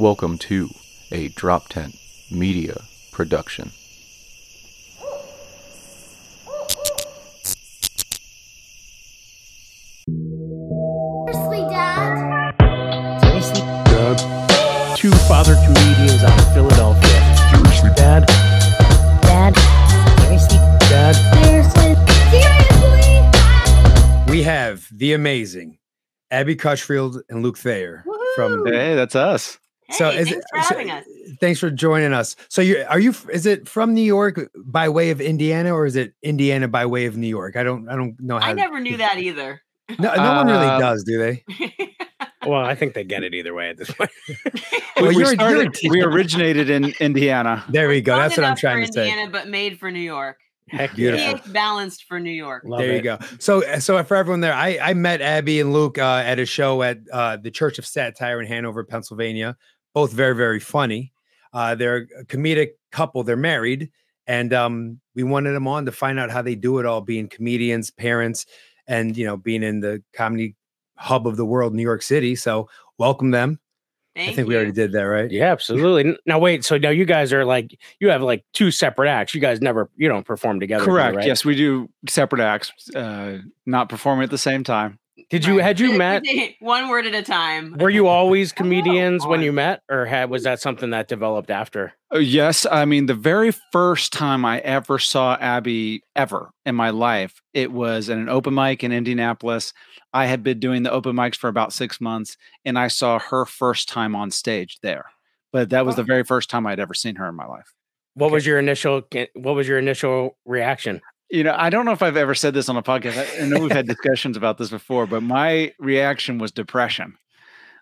Welcome to a DropTent Media production. Seriously, Dad? Seriously, Dad? Two father comedians out of Philadelphia. Seriously, Dad? Dad? Seriously? Dad? Seriously? Seriously? We have the amazing Abbi Crutchfield and Luke Thayer from. Hey, that's us. So Hey, is thanks it- for so- us. Thanks for joining us. So you are you is it from New York by way of Indiana or is it Indiana by way of New York? I don't I don't know how. I never knew that either. No, no one really Uh, does, do they? Well, I think they get it either way at this point. Well, we, you're started- you're we originated in Indiana. There we go. That's what I'm trying for to say. Indiana, but made for New York. Heck Beautiful. yeah. pH balanced for New York. Love there it. you go. So, so for everyone there, I, I met Abbi and Luke uh, at a show at uh, the Church of Satire in Hanover, Pennsylvania. Both very, very funny. Uh, they're a comedic couple. They're married, and um, we wanted them on to find out how they do it all, being comedians, parents, and you know, being in the comedy hub of the world, New York City. So, welcome them. Thank I think you. we already did that, right? Yeah, absolutely. N- Now wait, so now you guys are like you have like two separate acts. You guys never you don't perform together. Correct. right? Yes, we do separate acts, uh, not performing at the same time. Did you Right. had you met? One word at a time. Were you always Hello, comedians when you met, or had was that something that developed after? Uh, yes, I mean the very first time I ever saw Abbi ever in my life, it was at an open mic in Indianapolis. I had been doing the open mics for about six months, and I saw her first time on stage there. But that was the very first time I'd ever seen her in my life. What was your initial what was your initial reaction? You know, I don't know if I've ever said this on a podcast. I know we've had discussions about this before, but my reaction was depression.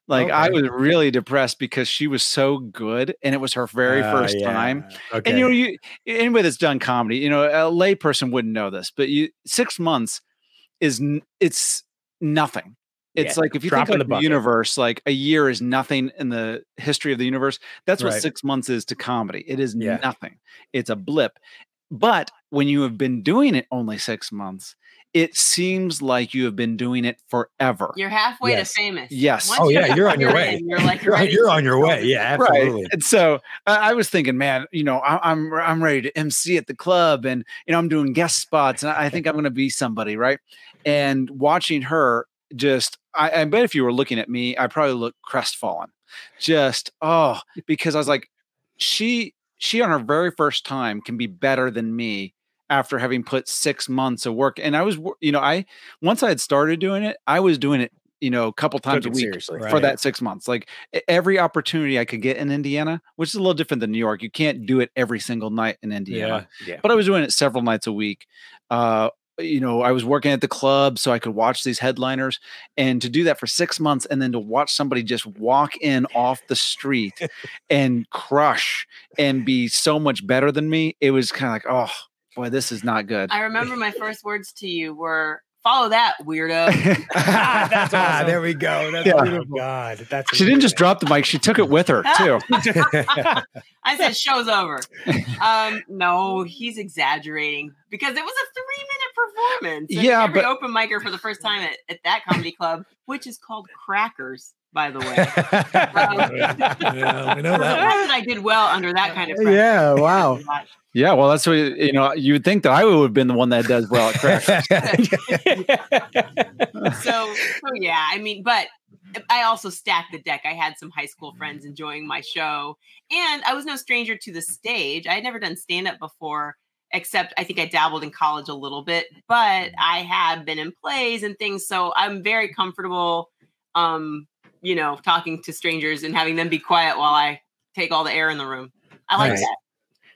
Like I was really depressed because she was so good, and it was her very Ah, first yeah. time. Okay. And you know, you anybody that's done comedy, you know, a layperson wouldn't know this, but you six months is it's nothing. It's Yeah, like if you drop think in like the the, universe, like a year is nothing in the history of the universe. That's what Right. six months is to comedy. It is Yeah. nothing. It's a blip. But when you have been doing it only six months, it seems like you have been doing it forever. You're halfway Yes. to famous. Yes. Once Oh, yeah, you're on your in, way. You're like you're, on, ready you're on your way. Yeah, absolutely. Right. And so I I was thinking, man, you know, I, I'm I'm ready to MC at the club, and you know, I'm doing guest spots, and I I think I'm going to be somebody, right? And watching her, just I, I bet if you were looking at me, I probably look crestfallen, just oh, because I was like, she she on her very first time can be better than me after having put six months of work, and I was, you know, I once I had started doing it, I was doing it, you know, a couple times a week seriously. Right. for that six months. Like every opportunity I could get in Indiana, which is a little different than New York. You can't do it every single night in Indiana, Yeah. Yeah. but I was doing it several nights a week. Uh, you know, I was working at the club so I could watch these headliners and to do that for six months and then to watch somebody just walk in off the street and crush and be so much better than me. It was kind of like, oh boy, this is not good. I remember my first words to you were, "Follow that, weirdo." That's awesome. there we go. That's Yeah. Beautiful. God, that's she didn't just drop the mic, she took it with her too. I said, "Show's over." Um, no, he's exaggerating because it was a three-minute performance. Yeah, every but- open micer for the first time at, at that comedy club, which is called Crackers, by the way. yeah, we know I'm that. surprised I did well under that kind of pressure. Yeah, wow. Yeah, well, that's what you know. You would think that I would have been the one that does well at crack. so so yeah i mean but i also stacked the deck i had some high school friends enjoying my show and i was no stranger to the stage i had never done stand up before except i think i dabbled in college a little bit but i had been in plays and things so i'm very comfortable um you know talking to strangers and having them be quiet while i take all the air in the room i like Nice. that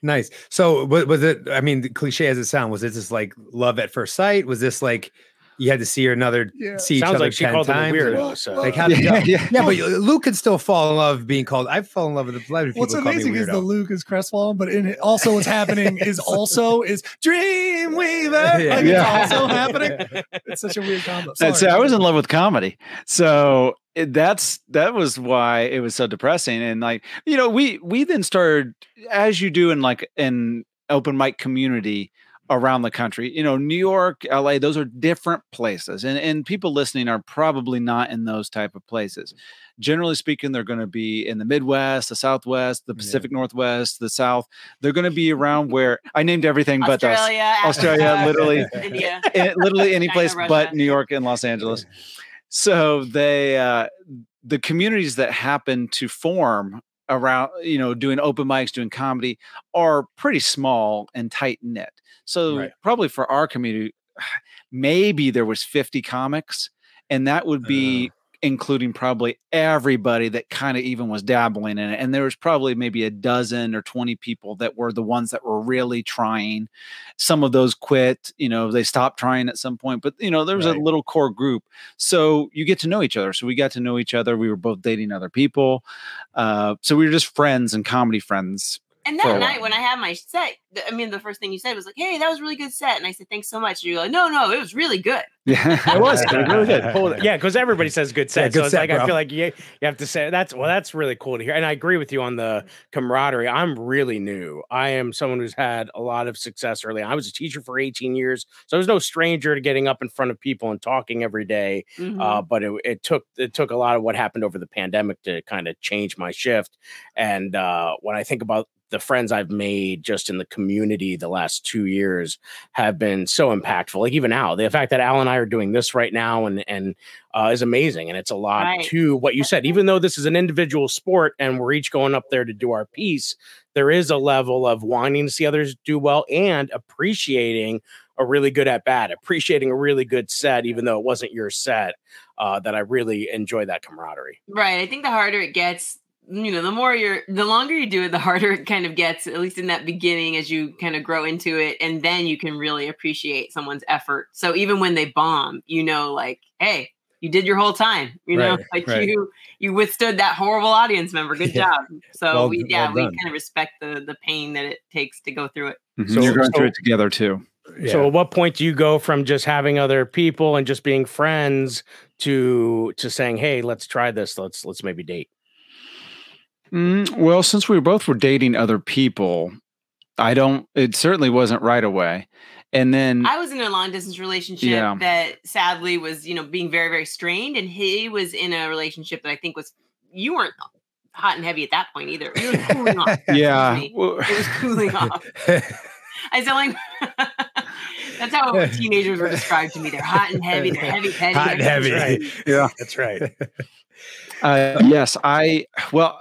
Nice. So wa- was it? I mean, cliche as it sounds, was it just like love at first sight? Was this like you had to see her another Yeah. see each Sounds other like she 10 called him a times? weirdo. Well, so. Like how did yeah, you yeah. Yeah, but Luke could still fall in love being called. I've fallen in love with a lot of people. What's call me amazing is the. Luke is crestfallen, but in it, also what's happening is also is Dreamweaver. Yeah. Like Yeah. it's also happening. It's such a weird combo. That's Sorry. I was in love with comedy, so it, that's that was why it was so depressing. And like you know, we we then started as you do in like an open mic community. around the country. You know, New York, LA, those are different places. And and people listening are probably not in those type of places. Generally speaking, they're going to be in the Midwest, the Southwest, the Yeah. Pacific Northwest, the South. They're going to be around where I named everything but. Australia, Australia, literally India. Literally any place Russia. but New York and Los Angeles. So they uh the communities that happen to form around you know doing open mics doing comedy are pretty small and tight knit so Right. probably for our community maybe there was 50 comics and that would be including probably everybody that kind of even was dabbling in it and there was probably maybe a dozen or 20 people that were the ones that were really trying some of those quit you know they stopped trying at some point but you know there was Right. a little core group so you get to know each other so we got to know each other we were both dating other people uh, so we were just friends and comedy friends And that night when I had my set, th- I mean, the first thing you said was like, "Hey, that was a really good set," and I said, "Thanks so much." And you go, "No, no, it was really good." yeah It was dude, really good. Pull it- Yeah, because everybody says good set. good so it's set, like I feel like you, you have to say that's well, that's really cool to hear. And I agree with you on the camaraderie. I'm really new. I am someone who's had a lot of success early. I was a teacher for 18 years, so I was no stranger to getting up in front of people and talking every day. Mhm. Uh, but it, it took it took a lot of what happened over the pandemic to kind of change my shift. And uh, when I think about the friends I've made just in the community the last two years have been so impactful. Like even now, the fact that Al and I are doing this right now and and uh, is amazing, and it's a lot Right. to what you said. Even though this is an individual sport and we're each going up there to do our piece, there is a level of wanting to see others do well and appreciating a really good at bat, appreciating a really good set, even though it wasn't your set. Uh, that I really enjoy that camaraderie. Right. I think the harder it gets, you know, the more you're, the longer you do it, the harder it kind of gets, at least in that beginning as you kind of grow into it. And then you can really appreciate someone's effort. So even when they bomb, you know, like, hey, you did your whole time, you know, Right, like right. you, you withstood that horrible audience member. Good Yeah. job. So Well we, yeah, well we done. kind of respect the, the pain that it takes to go through it. Mhm. So- you're going so- through it together too So at what point do you go from just having other people and just being friends to to saying, "Hey, let's try this. Let's let's maybe date." Mm, well, since we both were dating other people, I don't. It certainly wasn't right away. And then, I was in a long distance relationship Yeah. that sadly was, you know, being very, very strained. And he was in a relationship that I think was, you weren't hot and heavy at that point either. You were cooling off. yeah, well, It was cooling off. I sound like that's how teenagers were described to me. They're hot and heavy. They're heavy, petty. Hot and That's heavy. right. yeah. That's right. Uh, yes, I. Well,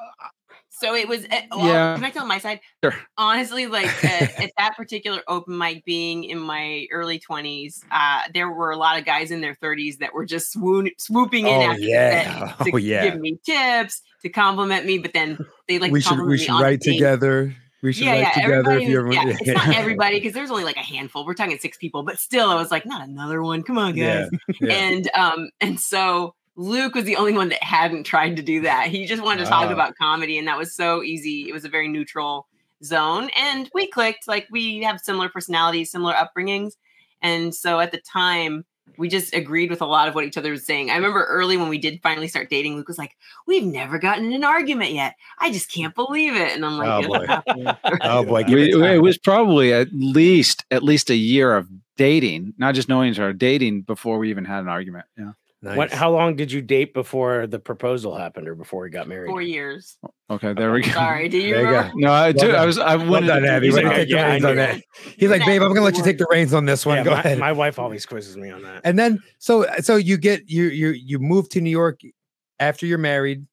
So it was. uh, Well, Yeah. Can I tell my side? Sure. Honestly, like at, at that particular open mic, being in my early twenties, uh, there were a lot of guys in their thirties that were just swoon, swooping in Oh, after yeah. to Oh, yeah. give me tips, to compliment me, but then they like we should we should write together. We should Yeah, write yeah. together Everybody, if you ever yeah, it's not everybody because there's only like a handful. We're talking six people, but still, I was like, not another one. Come on, guys Yeah, yeah. and um and so Luke was the only one that hadn't tried to do that. He just wanted to talk Wow. about comedy, and that was so easy. It was a very neutral zone, and we clicked. Like we have similar personalities, similar upbringings, and so at the time. We just agreed with a lot of what each other was saying. I remember early when we did finally start dating, Luke was like, "We've never gotten in an argument yet. I just can't believe it." And I'm like, Oh, boy. oh boy, we, it it was probably at least at least a year of dating, not just knowing each other, dating before we even had an argument. Yeah. Nice. What? How long did you date before the proposal happened, or before we got married? four years. Okay. Uh, there we go. Sorry, do you There you No, I do. Well I was. I well done, to- Abbi. he's Way like, take yeah, reins on that. He's like, babe, I'm gonna let you take the reins on this one. Yeah, Go my, ahead. my wife always quizzes me on that. and then so so you get you you you move to New York after you're married.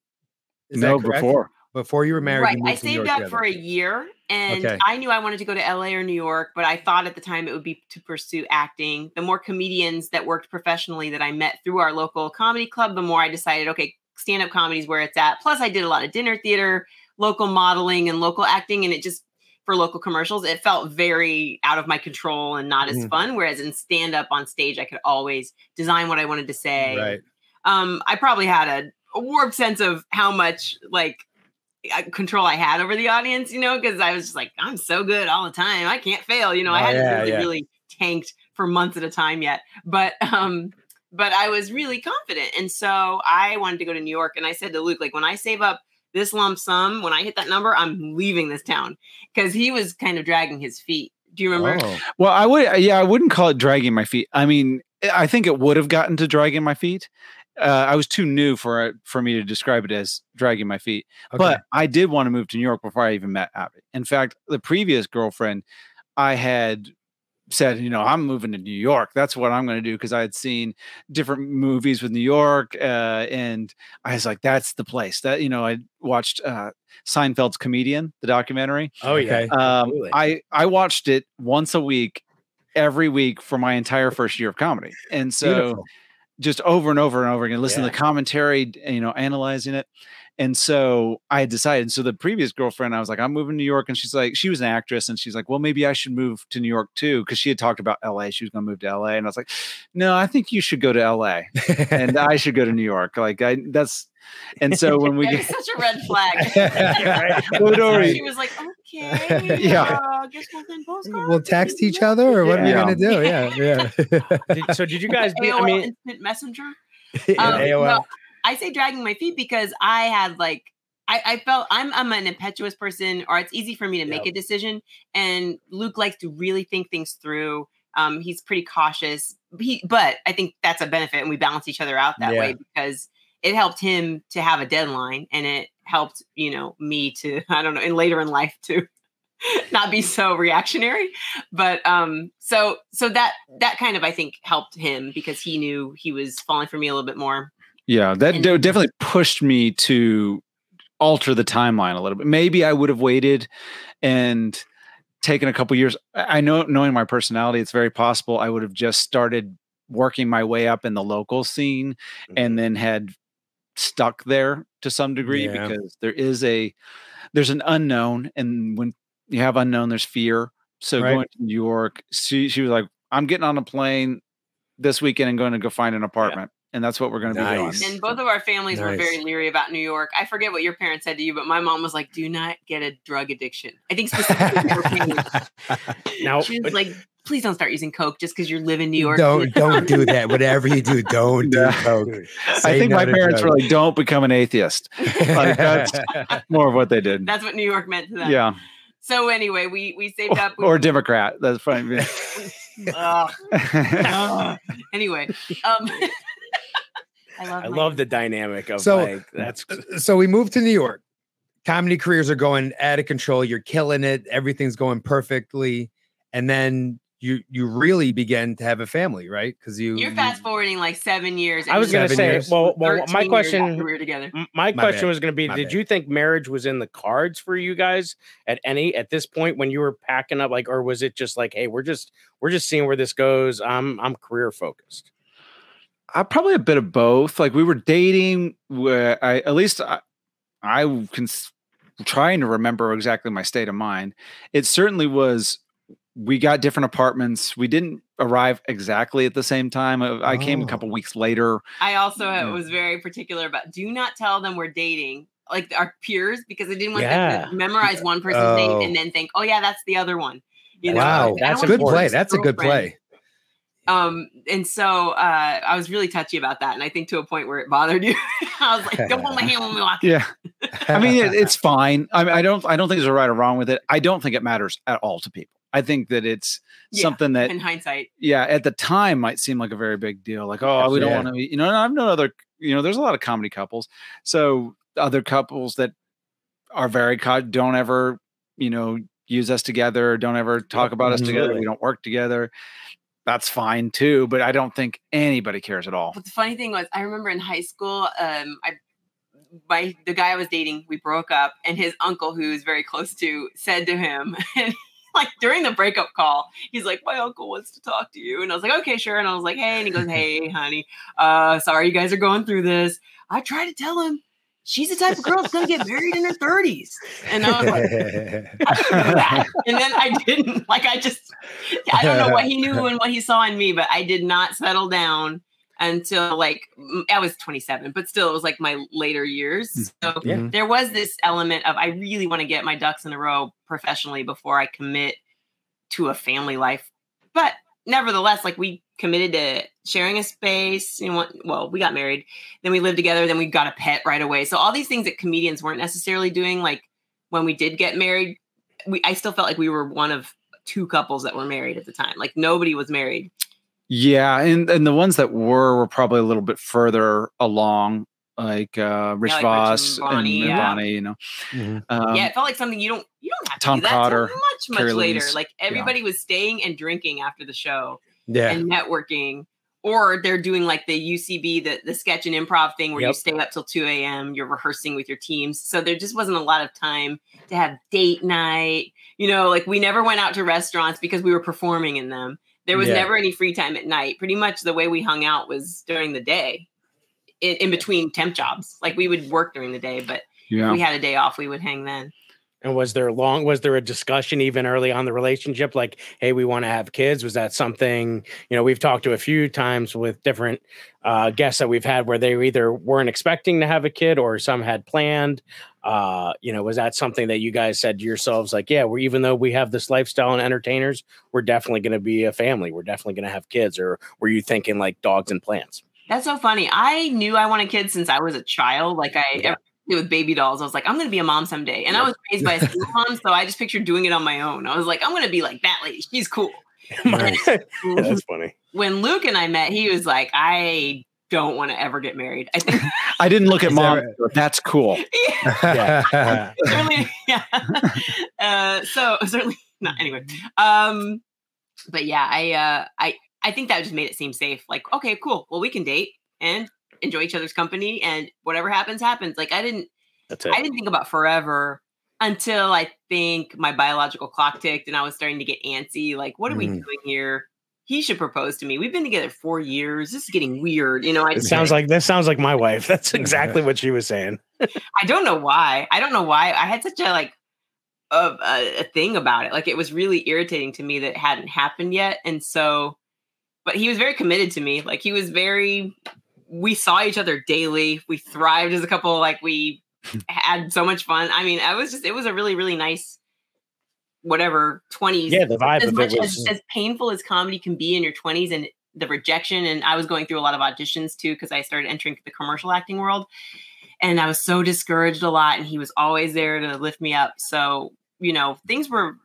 Is no, before. before you were married. right. you I moved to New saved York up for a year and Okay. I knew I wanted to go to LA or New York, but I thought at the time it would be to pursue acting. The more comedians that worked professionally that I met through our local comedy club, the more I decided, okay, stand up comedy is where it's at. Plus, I did a lot of dinner theater, local modeling, and local acting, and it just for local commercials, it felt very out of my control and not as Mhm. fun. Whereas in stand up on stage, I could always design what I wanted to say. Right. um, I probably had a, a warped sense of how much like control I had over the audience, you know, because I was just like, I'm so good all the time. I can't fail. You know, I Oh, hadn't yeah, really, yeah. really tanked for months at a time yet. But um, but I was really confident. And so I wanted to go to New York. And I said to Luke, like, when I save up this lump sum, when I hit that number, I'm leaving this town. Because he was kind of dragging his feet Do you remember? Oh. Well, I would, yeah, I wouldn't call it dragging my feet. I mean, I think it would have gotten to dragging my feet. Uh, I was too new for for me to describe it as dragging my feet. Okay. But I did want to move to New York before I even met Abbi. In fact, the previous girlfriend, I had said, you know, I'm moving to New York. That's what I'm going to do because I had seen different movies with New York, uh, and I was like, that's the place. That you know, I watched uh, Seinfeld's Comedian, the documentary. Oh yeah. Um, I I watched it once a week, every week for my entire first year of comedy, and so Beautiful. Just over and over and over again, listen to the commentary, you know, analyzing it. And so I had decided. So the previous girlfriend, I was like, I'm moving to New York, and she's like, she was an actress, and she's like, well, maybe I should move to New York too, because she had talked about L.A. She was going to move to L.A. And I was like, no, I think you should go to L.A. and I should go to New York. Like I, that's. And so when we get such a red flag. Well, she was like, oh okay, Yeah. uh, guess we'll send postcards. we'll text each other, or what are we gonna do? Yeah, yeah. Did- so did you guys? Be, I AOL mean, instant messenger. Yeah, Um, AOL. no, I say dragging my feet because I had like I, I felt I'm I'm an impetuous person, or it's easy for me to make a decision. And Luke likes to really think things through. Um, he's pretty cautious. He, but I think that's a benefit, and we balance each other out that Yeah. way because it helped him to have a deadline, and it helped you know me to I don't know, and later in life to not be so reactionary but um so so that that kind of i think helped him because he knew he was falling for me a little bit more Yeah, that And- definitely pushed me to alter the timeline a little bit. Maybe I would have waited and taken a couple years. I I know, knowing my personality, it's very possible I would have just started working my way up in the local scene and then had stuck there to some degree Yeah. because there is a there's an unknown, and when you have unknown, there's fear. So Right. going to New York, she she was like, "I'm getting on a plane this weekend and going to go find an apartment." And that's what we're going to be doing. and both of our families were very leery about new york i forget what your parents said to you but my mom was like do not get a drug addiction i think specifically now, she was like please don't start using coke just because you live in new york Don't don't do that. Whatever you do, don't do Yeah. coke. I think no my to parents were like, "Don't become an atheist." Like, that's more of what they did. that's what new york meant to them Yeah, so anyway we we saved up we- or Democrat. That's fine. Ugh. Ugh. anyway um I love, I love the dynamic of So- like that's uh, uh, so we moved to New York. Comedy careers are going out of control. You're killing it. Everything's going perfectly, and then you you really begin to have a family, right? Because you You're fast forwarding like seven years. I was gonna say. years. Well, well, my question. we were together. My My question bad. was going to be: My Did bad. you think marriage was in the cards for you guys at any at this point when you were packing up, like, or was it just like, hey, we're just we're just seeing where this goes. I'm I'm career focused. I probably a bit of both. Like we were dating. Where I at least I, I can s- trying to remember exactly my state of mind. It certainly was. We got different apartments. We didn't arrive exactly at the same time. Uh, I came a Oh. couple weeks later. I also Yeah. was very particular about do not tell them we're dating, like our peers, because I didn't want them to memorize one person's Oh. name and then think, oh yeah, that's the other one. You know, wow, I don't that's a good play. That's a good girlfriend. play. Um, and so uh, I was really touchy about that, and I think to a point where it bothered you. I was like, don't hold my hand when we walk. Yeah. I mean, it, it's fine. I mean, I don't. I don't think there's a right or wrong with it. I don't think it matters at all to people. I think that it's Yeah, something that In hindsight, yeah, at the time might seem like a very big deal. Like, oh, we don't Yeah. want to you know, and I've known other, you know, there's a lot of comedy couples. So other couples that are very, co- don't ever, you know, use us together, don't ever talk about us together. We don't work together. That's fine too. But I don't think anybody cares at all. But the funny thing was, I remember in high school, um, I my the guy I was dating, we broke up, and his uncle, who was very close to, said to him, like during the breakup call, he's like, "My uncle wants to talk to you," and I was like, "Okay, sure." And I was like, "Hey," and he goes, "Hey, honey, uh, sorry you guys are going through this." I tried to tell him. She's the type of girl that's gonna get married in her 30s. And I was like, I didn't do that. And then I didn't. Like I just I don't know what he knew and what he saw in me, but I did not settle down until like mm, I was 27, but still it was like my later years. So Yeah. there was this element of I really want to get my ducks in a row professionally before I commit to a family life. But nevertheless, like we committed to sharing a space. You know, what- well, we got married, then we lived together, then we got a pet right away. So all these things that comedians weren't necessarily doing, like when we did get married, we I still felt like we were one of two couples that were married at the time. Like nobody was married. Yeah, and and the ones that were were probably a little bit further along, like uh, Rich like Rich and Vos and, Bonnie, and. Bonnie. You know, Mhm. um, yeah, it felt like something you don't you don't have to Tom do that Cotter, much much Kerri later. Louise, Like yeah. everybody was staying and drinking after the show Yeah. and networking. Or they're doing like the UCB, the, the sketch and improv thing where you stay up till 2 a.m., you're rehearsing with your teams. So there just wasn't a lot of time to have date night. You know, like we never went out to restaurants because we were performing in them. There was Yeah. never any free time at night. Pretty much the way we hung out was during the day in, in between temp jobs. Like we would work during the day, but yeah. if we had a day off, we would hang then. And was there long? Was there a discussion even early on the relationship? Like, hey, we want to have kids. Was that something? You know, we've talked to a few times with different uh, guests that we've had where they either weren't expecting to have a kid or some had planned. Uh, you know, was that something that you guys said to yourselves, like, yeah, we're even though we have this lifestyle and entertainers, we're definitely going to be a family. We're definitely going to have kids. Or were you thinking like dogs and plants? That's so funny. I knew I wanted kids since I was a child. Like I Yeah. With baby dolls, I was like, I'm gonna be a mom someday. And I was raised by a single mom, so I just pictured doing it on my own. I was like, I'm gonna be like that lady. She's cool. That's funny. when Luke and I met, he was like, I don't want to ever get married. I think I didn't look at mom. That's cool. yeah, Yeah. certainly, yeah. Uh, so certainly not anyway. Um, but yeah, I uh, I I think that just made it seem safe. Like, okay, cool. Well, we can date and enjoy each other's company, and whatever happens, happens. Like, I didn't That's it. I didn't think about forever until I think my biological clock ticked and I was starting to get antsy. Like, what are we Mm. doing here? He should propose to me. We've been together four years. This is getting weird. You know, I It sounds like this sounds like my wife. That's exactly what she was saying. I don't know why. I don't know why. I had such a like a, a, a thing about it. Like it was really irritating to me that it hadn't happened yet. And so, but he was very committed to me. Like he was very. We saw each other daily. We thrived as a couple. Like we had so much fun. I mean, I was just. It was a really really nice. Whatever twenties. Yeah, the vibe as of much it as, as painful as comedy can be in your 20s and the rejection and i was going through a lot of auditions too because i started entering the commercial acting world and i was so discouraged a lot and he was always there to lift me up so you know things were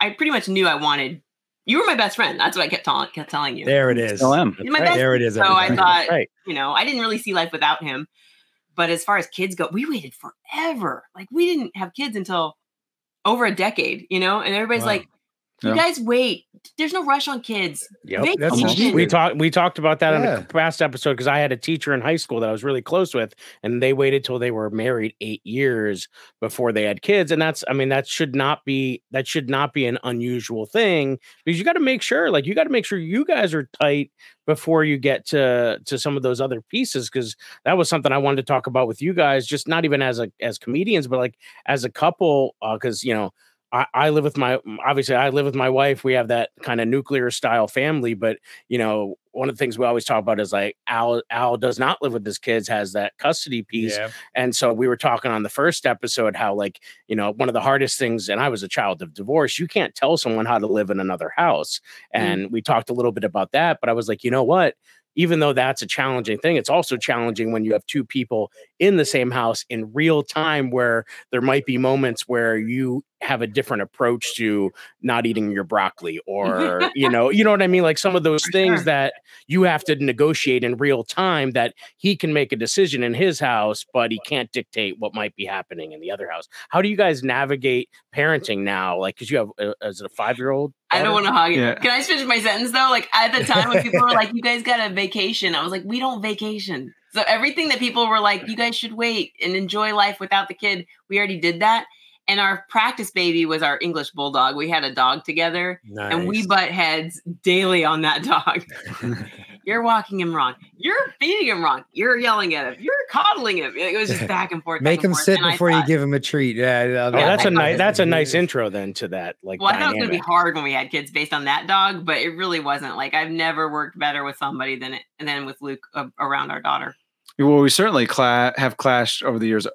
i pretty much knew i wanted you were my best friend that's what i kept, tell- kept telling you there it is. Still am. My right. best There it is. so i thought Right. you know i didn't really see life without him but as far as kids go we waited forever like we didn't have kids until over a decade you know and everybody's Wow. like you Yeah. guys wait there's no rush on kids Yep. That's Vacation. we talked we talked about that on Yeah. a past episode because I had a teacher in high school that I was really close with, and they waited till they were married eight years before they had kids, and that's I mean that should not be that should not be an unusual thing because you got to make sure like you got to make sure you guys are tight before you get to to some of those other pieces because that was something I wanted to talk about with you guys, just not even as a as comedians, but like as a couple, uh, because you know. I, I live with my obviously I live with my wife. We have that kind of nuclear style family, but you know, one of the things we always talk about is like Al Al does not live with his kids, has that custody piece. Yeah. And so we were talking on the first episode how like, you know, one of the hardest things, and I was a child of divorce, you can't tell someone how to live in another house. Mm. And we talked a little bit about that, but I was like, you know what? Even though that's a challenging thing, it's also challenging when you have two people in the same house in real time where there might be moments where you have a different approach to not eating your broccoli or you know you know what i mean? Like some of those things that you have to negotiate in real time that he can make a decision in his house but he can't dictate what might be happening in the other house. How do you guys navigate parenting now? Like because you have uh, as a five year old I don't want to hog it. Yeah. Can I just finish my sentence though? Like at the time when people were like, "You guys got a vacation," I was like, "We don't vacation." So everything that people were like, "You guys should wait and enjoy life without the kid," we already did that. And our practice baby was our English bulldog. We had a dog together, and we butt heads daily on that dog. You're walking him wrong. You're feeding him wrong. You're yelling at him. You're coddling him. It was just back and forth. Make back him forth. sit And I before you give him a treat. Yeah, oh that's I a nice that's a nice intro then to that like Well, I thought it was going to be hard when we had kids based on that dog, but it really wasn't. Like I've never worked better with somebody than it than with Luke uh, around our daughter. Well, we certainly cla- have clashed over the years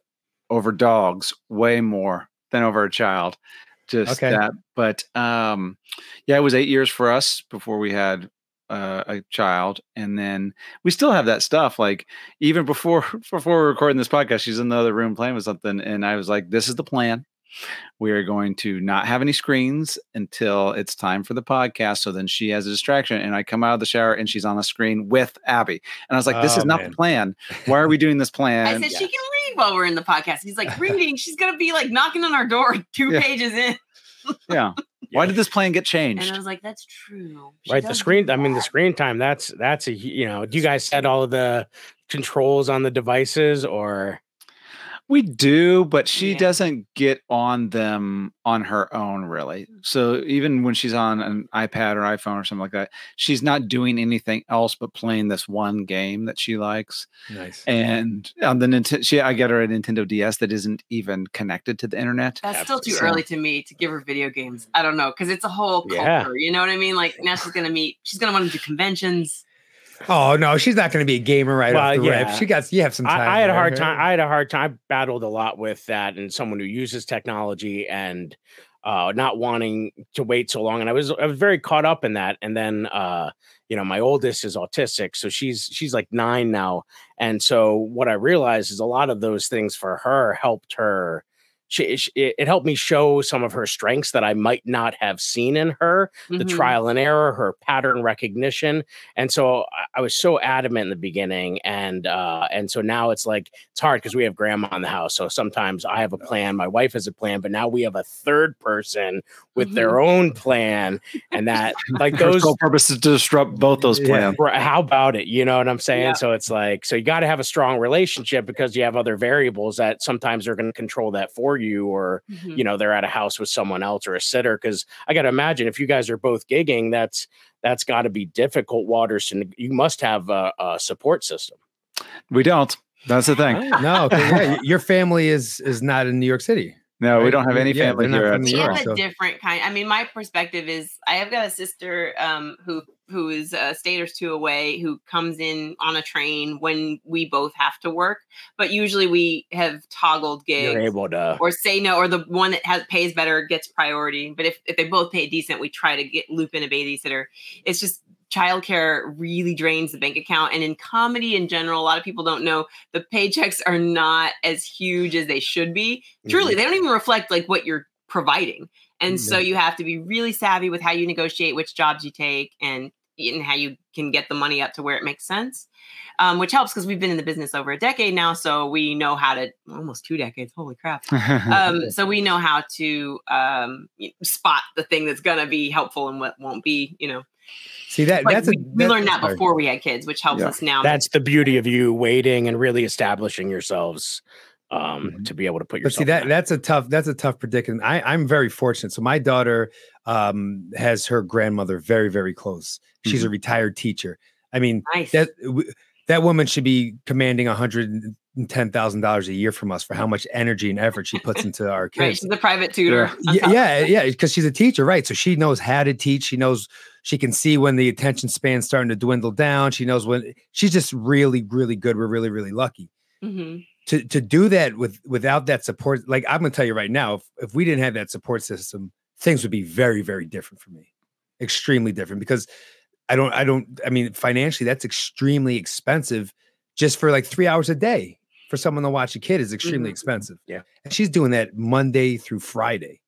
over dogs way more than over a child. Just Okay. that, but um, yeah, it was eight years for us before we had uh, a child, and then we still have that stuff. Like even before before we we're recording this podcast, she's in the other room playing with something, and I was like, "This is the plan." We are going to not have any screens until it's time for the podcast. So then she has a distraction, and I come out of the shower and she's on a screen with Abbi. And I was like, "This is Oh, not man. the plan. Why are we doing this plan? I plan?" said she can read while we're in the podcast. He's like, reading. She's gonna be like knocking on our door two Yeah. pages in. yeah. Why did this plan get changed? And changed? I was like, that's true. She right the screen do i mean the screen time that's that's a, you know do you guys set all of the controls on the devices or We do, but she Yeah. doesn't get on them on her own, really. Mm. So even when she's on an iPad or iPhone or something like that, she's not doing anything else but playing this one game that she likes. Nice. And on the Nintendo, she I get her a Nintendo DS that isn't even connected to the internet. That's still too early to me to give her video games. I don't know because it's a whole culture. Yeah. You know what I mean? Like now she's gonna meet. She's gonna want to do conventions. Oh no, she's not going to be a gamer right off Well, the rip. She got you have some time. I, I had a hard time i had a hard time i battled a lot with that and someone who uses technology and uh not wanting to wait so long and i was i was very caught up in that and then uh you know my oldest is autistic so she's she's like nine now and so what i realized is a lot of those things for her helped her she, she- it, helped me show some of her strengths that i might not have seen in her the Mhm. trial and error, her pattern recognition. And so I- was so adamant in the beginning. And uh, and so now it's like it's hard because we have grandma in the house. So sometimes I have a plan, my wife has a plan, but now we have a third person with their own plan. And that like those sole purpose is to disrupt both those plans. Right, How about it? You know what I'm saying? Yeah. So it's like, so you got to have a strong relationship because you have other variables that sometimes are going to control that for you, or Mhm. you know they're at a house with someone else or a sitter. Because I got to imagine if you guys are both gigging, that's that's got to be difficult waters. And you must have a, a support system. We don't. That's the thing. no yeah, your family is is not in New York City. No, we don't have any family they're here. from at we New the York, have a so- different kind. I mean, my perspective is I have got a sister um, who who is a state or two away who comes in on a train when we both have to work. But usually we have toggled gigs. You're able to. or say no, or the one that has pays better gets priority. But if, if they both pay decent, we try to get loop in a babysitter. It's just childcare really drains the bank account. And in comedy in general, a lot of people don't know the paychecks are not as huge as they should be. Truly, mm-hmm. they don't even reflect like what you're providing. And so mm-hmm. you have to be really savvy with how you negotiate which jobs you take and and how you can get the money up to where it makes sense, um, which helps because we've been in the business over a decade now, so we know how to almost two decades. Holy crap! um, so we know how to um, spot the thing that's gonna be helpful and what won't be. You know, See that like that's a, we, we learned that before we had kids, which helps Yeah. us now. That's the beauty of you waiting and really establishing yourselves um, Mhm. to be able to put yourself. But see in that that's a tough that's a tough predicament. I I'm very fortunate. So my daughter um has her grandmother very very close. She's a retired teacher. I mean nice. that w- that woman should be commanding a hundred and ten thousand dollars a year from us for how much energy and effort she puts into our right, kids. she's a private tutor. on yeah, top. yeah, yeah, because she's a teacher, right? So she knows how to teach. She knows she can see when the attention span's starting to dwindle down. She knows when she's just really, really good. We're really, really lucky Mhm. To to do that with without that support. Like I'm gonna tell you right now, if if we didn't have that support system, things would be very, very different for me. Extremely different because I don't, I don't, I mean, financially, that's extremely expensive just for like three hours a day for someone to watch a kid is extremely Mhm. expensive. Yeah. And she's doing that Monday through Friday.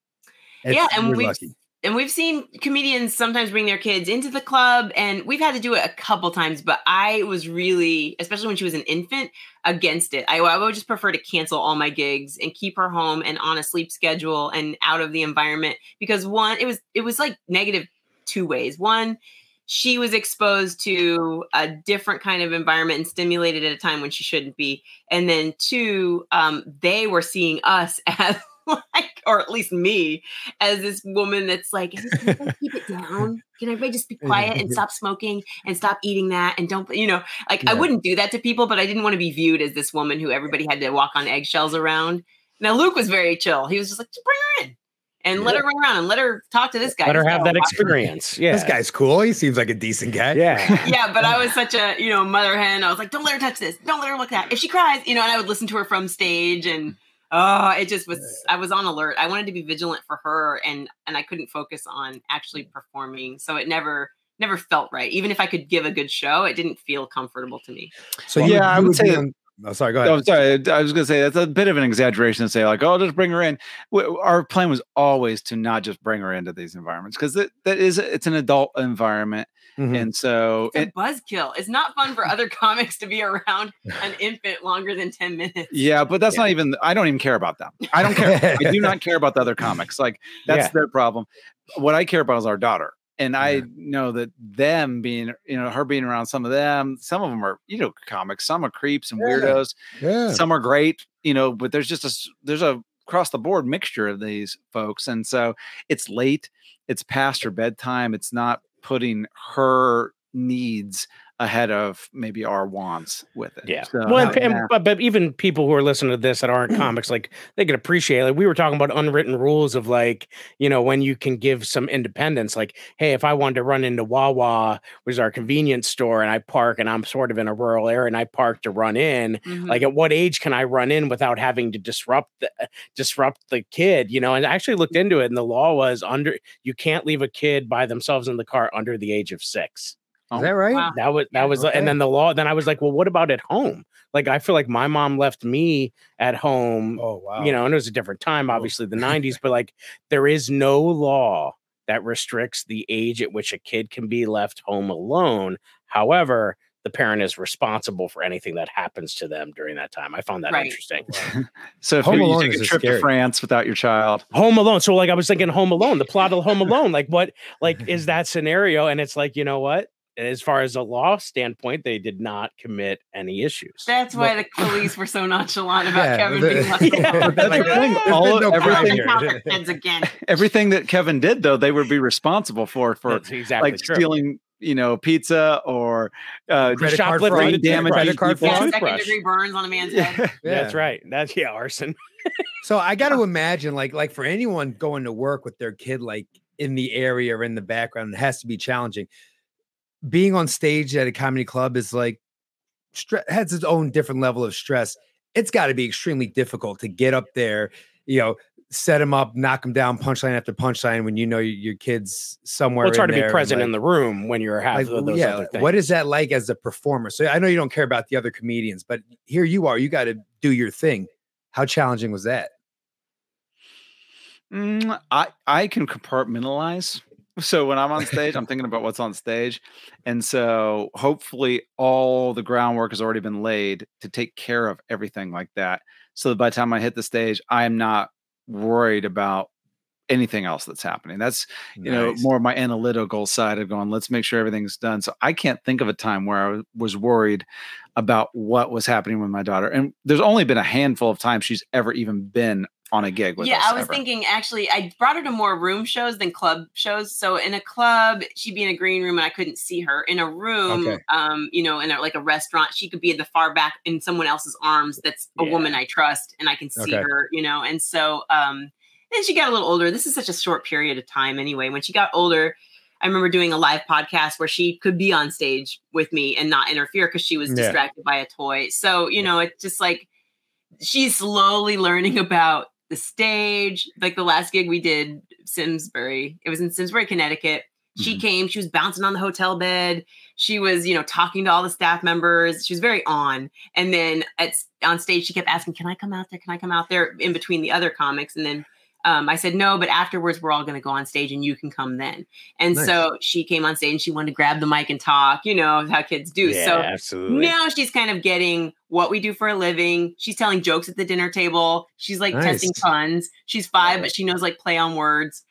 Yeah, and we're we've lucky. And we've seen comedians sometimes bring their kids into the club and we've had to do it a couple times but i was really especially when she was an infant against it. I, I would just prefer to cancel all my gigs and keep her home and on a sleep schedule and out of the environment because one it was it was like negative two ways. One she was exposed to a different kind of environment and stimulated at a time when she shouldn't be. And then two um, they were seeing us as like or at least me as this woman that's like, "Can everybody keep it down? Can everybody just be quiet and stop smoking and stop eating that and don't, you know, like I wouldn't do that to people, but I didn't want to be viewed as this woman who everybody had to walk on eggshells around. Now Luke was very chill. He was just like, just bring her in and let her run around and let her talk to this guy. Let her have that will watch her." experience. Yeah. This guy's cool. He seems like a decent guy. Yeah. yeah, but I was such a you know mother hen. I was like, don't let her touch this. Don't let her look at that. If she cries, you know, and I would listen to her from stage, and oh, it just was. I was on alert. I wanted to be vigilant for her, and and I couldn't focus on actually mm. performing. So it never never felt right. Even if I could give a good show, it didn't feel comfortable to me. So Well, yeah, I you would would say be that- on, Oh, sorry. Go Oh, ahead. sorry. I was going to say that's a bit of an exaggeration to say like, oh, just bring her in. W- Our plan was always to not just bring her into these environments because that, that is it's an adult environment, Mhm. and so It's a it, buzzkill. It's not fun for other comics to be around an infant longer than 10 minutes. yeah, but that's Yeah. not even. I don't even care about them. I don't care. I do not care about the other comics. Like that's Yeah. their problem. What I care about is our daughter. And I know that them being, you know, her being around some of them, some of them are, you know, comics, some are creeps and Yeah. weirdos. yeah. some are great you know but there's just a there's a across the board mixture of these folks and so it's late it's past her bedtime it's not putting her needs ahead of maybe our wants with it Yeah. So, well, and, and- but, but even people who are listening to this that aren't comics, like they can appreciate. Like we were talking about unwritten rules of like, you know, when you can give some independence. Like, hey, if I wanted to run into Wawa, which is our convenience store, and I park, and I'm sort of in a rural area, and I park to run in. Mhm. Like, at what age can I run in without having to disrupt the uh, disrupt the kid? You know, and I actually looked into it, and the law was under you can't leave a kid by themselves in the car under the age of six. Is that right? Wow. That was that was, uh, Okay. and then the law. Then I was like, well, what about at home? Like, I feel like my mom left me at home. Oh wow. You know, and it was a different time, oh. obviously the '90s, but like, there is no law that restricts the age at which a kid can be left home alone. However, the parent is responsible for anything that happens to them during that time. I found that Right. interesting. so if Home you, you Alone take a trip scary. to france without your child Home Alone. So like I was thinking Home Alone, the plot of Home Alone. Like what like is that scenario? And it's like, you know what? As far as a law standpoint, they did not commit any issues. That's why the police were so nonchalant about Yeah, Kevin the- being left Yeah, alone. that's Like, the thing. "Ah, There's All been of- no crime everything- here. kids again. everything that kevin did though they would be responsible for for That's exactly like true. stealing you know pizza or uh Credit card shoplifting fraud, damage credit card people. Yeah. Toothbrush. second degree burns on a man's head. yeah. That's right. That's yeah, arson. So I got to imagine, like, like for anyone going to work with their kid, like in the area or in the background, it has to be challenging. Being on stage at a comedy club is like stre- has its own different level of stress. It's got to be extremely difficult to get up there, you know, set them up, knock them down, punchline after punchline when you know your, your kids somewhere. Well, it's hard to in be there and, present like- in the room when you're like, having those yeah, other things. what is that like as a performer? So I know you don't care about the other comedians, but here you are. You got to do your thing. How challenging was that? Mm, I I can compartmentalize. So when I'm on stage, I'm thinking about what's on stage, and so hopefully all the groundwork has already been laid to take care of everything like that. So that by the time I hit the stage, I am not worried about anything else that's happening. That's you know more of my analytical side of going. Let's make sure everything's done. So I can't think of a time where I was worried about what was happening with my daughter. And there's only been a handful of times she's ever even been on a gig with yeah. I was ever. thinking actually, I brought her to more room shows than club shows. So in a club, she'd be in a green room and I couldn't see her. In a room, Okay. um, you know, in a, like a restaurant, she could be in the far back in someone else's arms. That's a Yeah. woman I trust and I can see Okay. her, you know. And so, um, then she got a little older. This is such a short period of time anyway. When she got older, I remember doing a live podcast where she could be on stage with me and not interfere because she was Yeah. distracted by a toy. So, you know, it's just like she's slowly learning about the stage. Like the last gig we did, Simsbury, it was in Simsbury, Connecticut. She Mhm. came, she was bouncing on the hotel bed. She was, you know, talking to all the staff members. She was very on. And then at on stage, she kept asking, Can I come out there? Can I come out there in between the other comics? And then um, I said, No, but afterwards, we're all going to go on stage and you can come then. And Nice. so she came on stage and she wanted to grab the mic and talk, you know, how kids do. Yeah, so absolutely. now she's kind of getting what we do for a living. She's telling jokes at the dinner table. She's like testing Nice. puns. She's five, but she knows like play on words.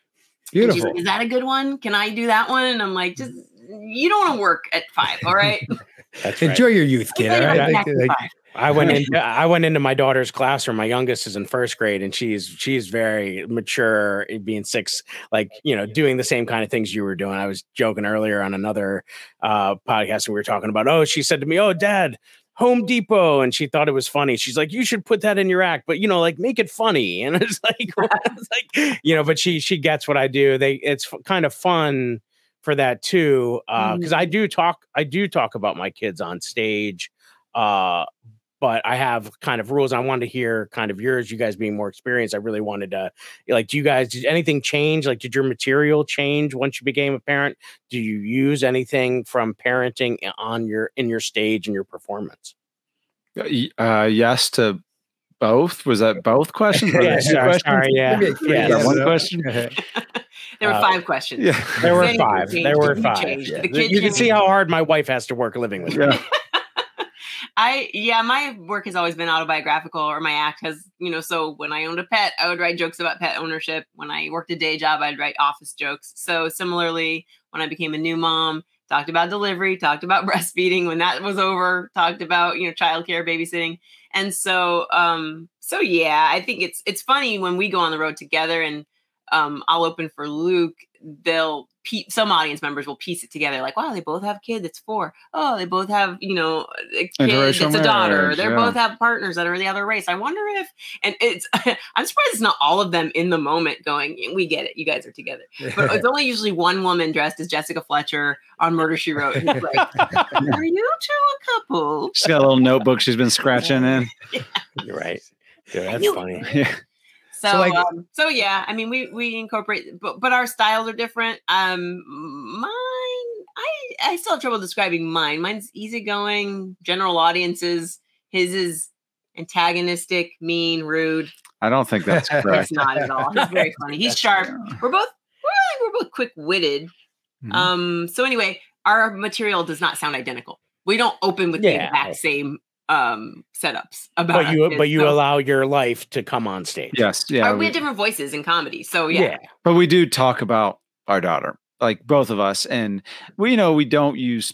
And she's Beautiful. like, Is that a good one? Can I do that one? And I'm like, just you don't want to work at five, all right? That's right. Enjoy your youth, kid. Let's All say right. you're Like- back at like- five. I went into I went into my daughter's classroom. My youngest is in first grade, and she's she's very mature, being six, like you know, doing the same kind of things you were doing. I was joking earlier on another uh, podcast, and we were talking about. Oh, she said to me, "Oh, Dad." Home Depot, and she thought it was funny. She's like, "You should put that in your act, but you know, like make it funny." And it's like, it's like, you know, but she she gets what I do. They it's kind of fun for that too, because I do talk I do talk about my kids on stage, uh, but I have kind of rules. I wanted to hear kind of yours. You guys being more experienced, I really wanted to like. Do you guys did anything change? Like, did your material change once you became a parent? Do you use anything from parenting on your in your stage and your performance? Uh, yes to both. Was that both questions? Yeah, there two sorry, questions? sorry, yeah, Maybe three, yeah. Is that yes. one question? There were Uh, five questions. Yeah. There were five. There were You five. Yeah. The You can see how hard my wife has to work living with me. Yeah. I yeah, my work has always been autobiographical, or my act has, you know. So when I owned a pet, I would write jokes about pet ownership. When I worked a day job, I'd write office jokes. So similarly, when I became a new mom, talked about delivery, talked about breastfeeding. When that was over, talked about you know childcare, babysitting, and so um, so yeah, I think it's it's funny when we go on the road together and um, I'll open for Luke. They'll pe- some audience members will piece it together like, wow, they both have kids. It's four. Oh, they both have you know a kid. It's Interracial a daughter. They yeah. both have partners that are the other race. I wonder if and it's I'm surprised it's not all of them in the moment going. We get it. You guys are together. But it's only usually one woman dressed as Jessica Fletcher on Murder She Wrote. who's like, are you two a couple? She's got a little notebook she's been scratching in. You're right. yeah, that's knew funny. Yeah. So, So, like- um, so yeah, I mean, we we incorporate, but but our styles are different. Um, mine, I I still have trouble describing mine. Mine's easygoing, general audiences. His is antagonistic, mean, rude. I don't think that's correct. It's not at all. He's very funny. He's sharp. We're both we're, we're both quick witted. Mhm. Um. So anyway, our material does not sound identical. We don't open with Yeah. the exact same um setups about. But you kids, but you so- allow your life to come on stage. Yes. Yeah. Or we we- have different voices in comedy. So yeah. Yeah. but we do talk about our daughter, like both of us, and we you know we don't use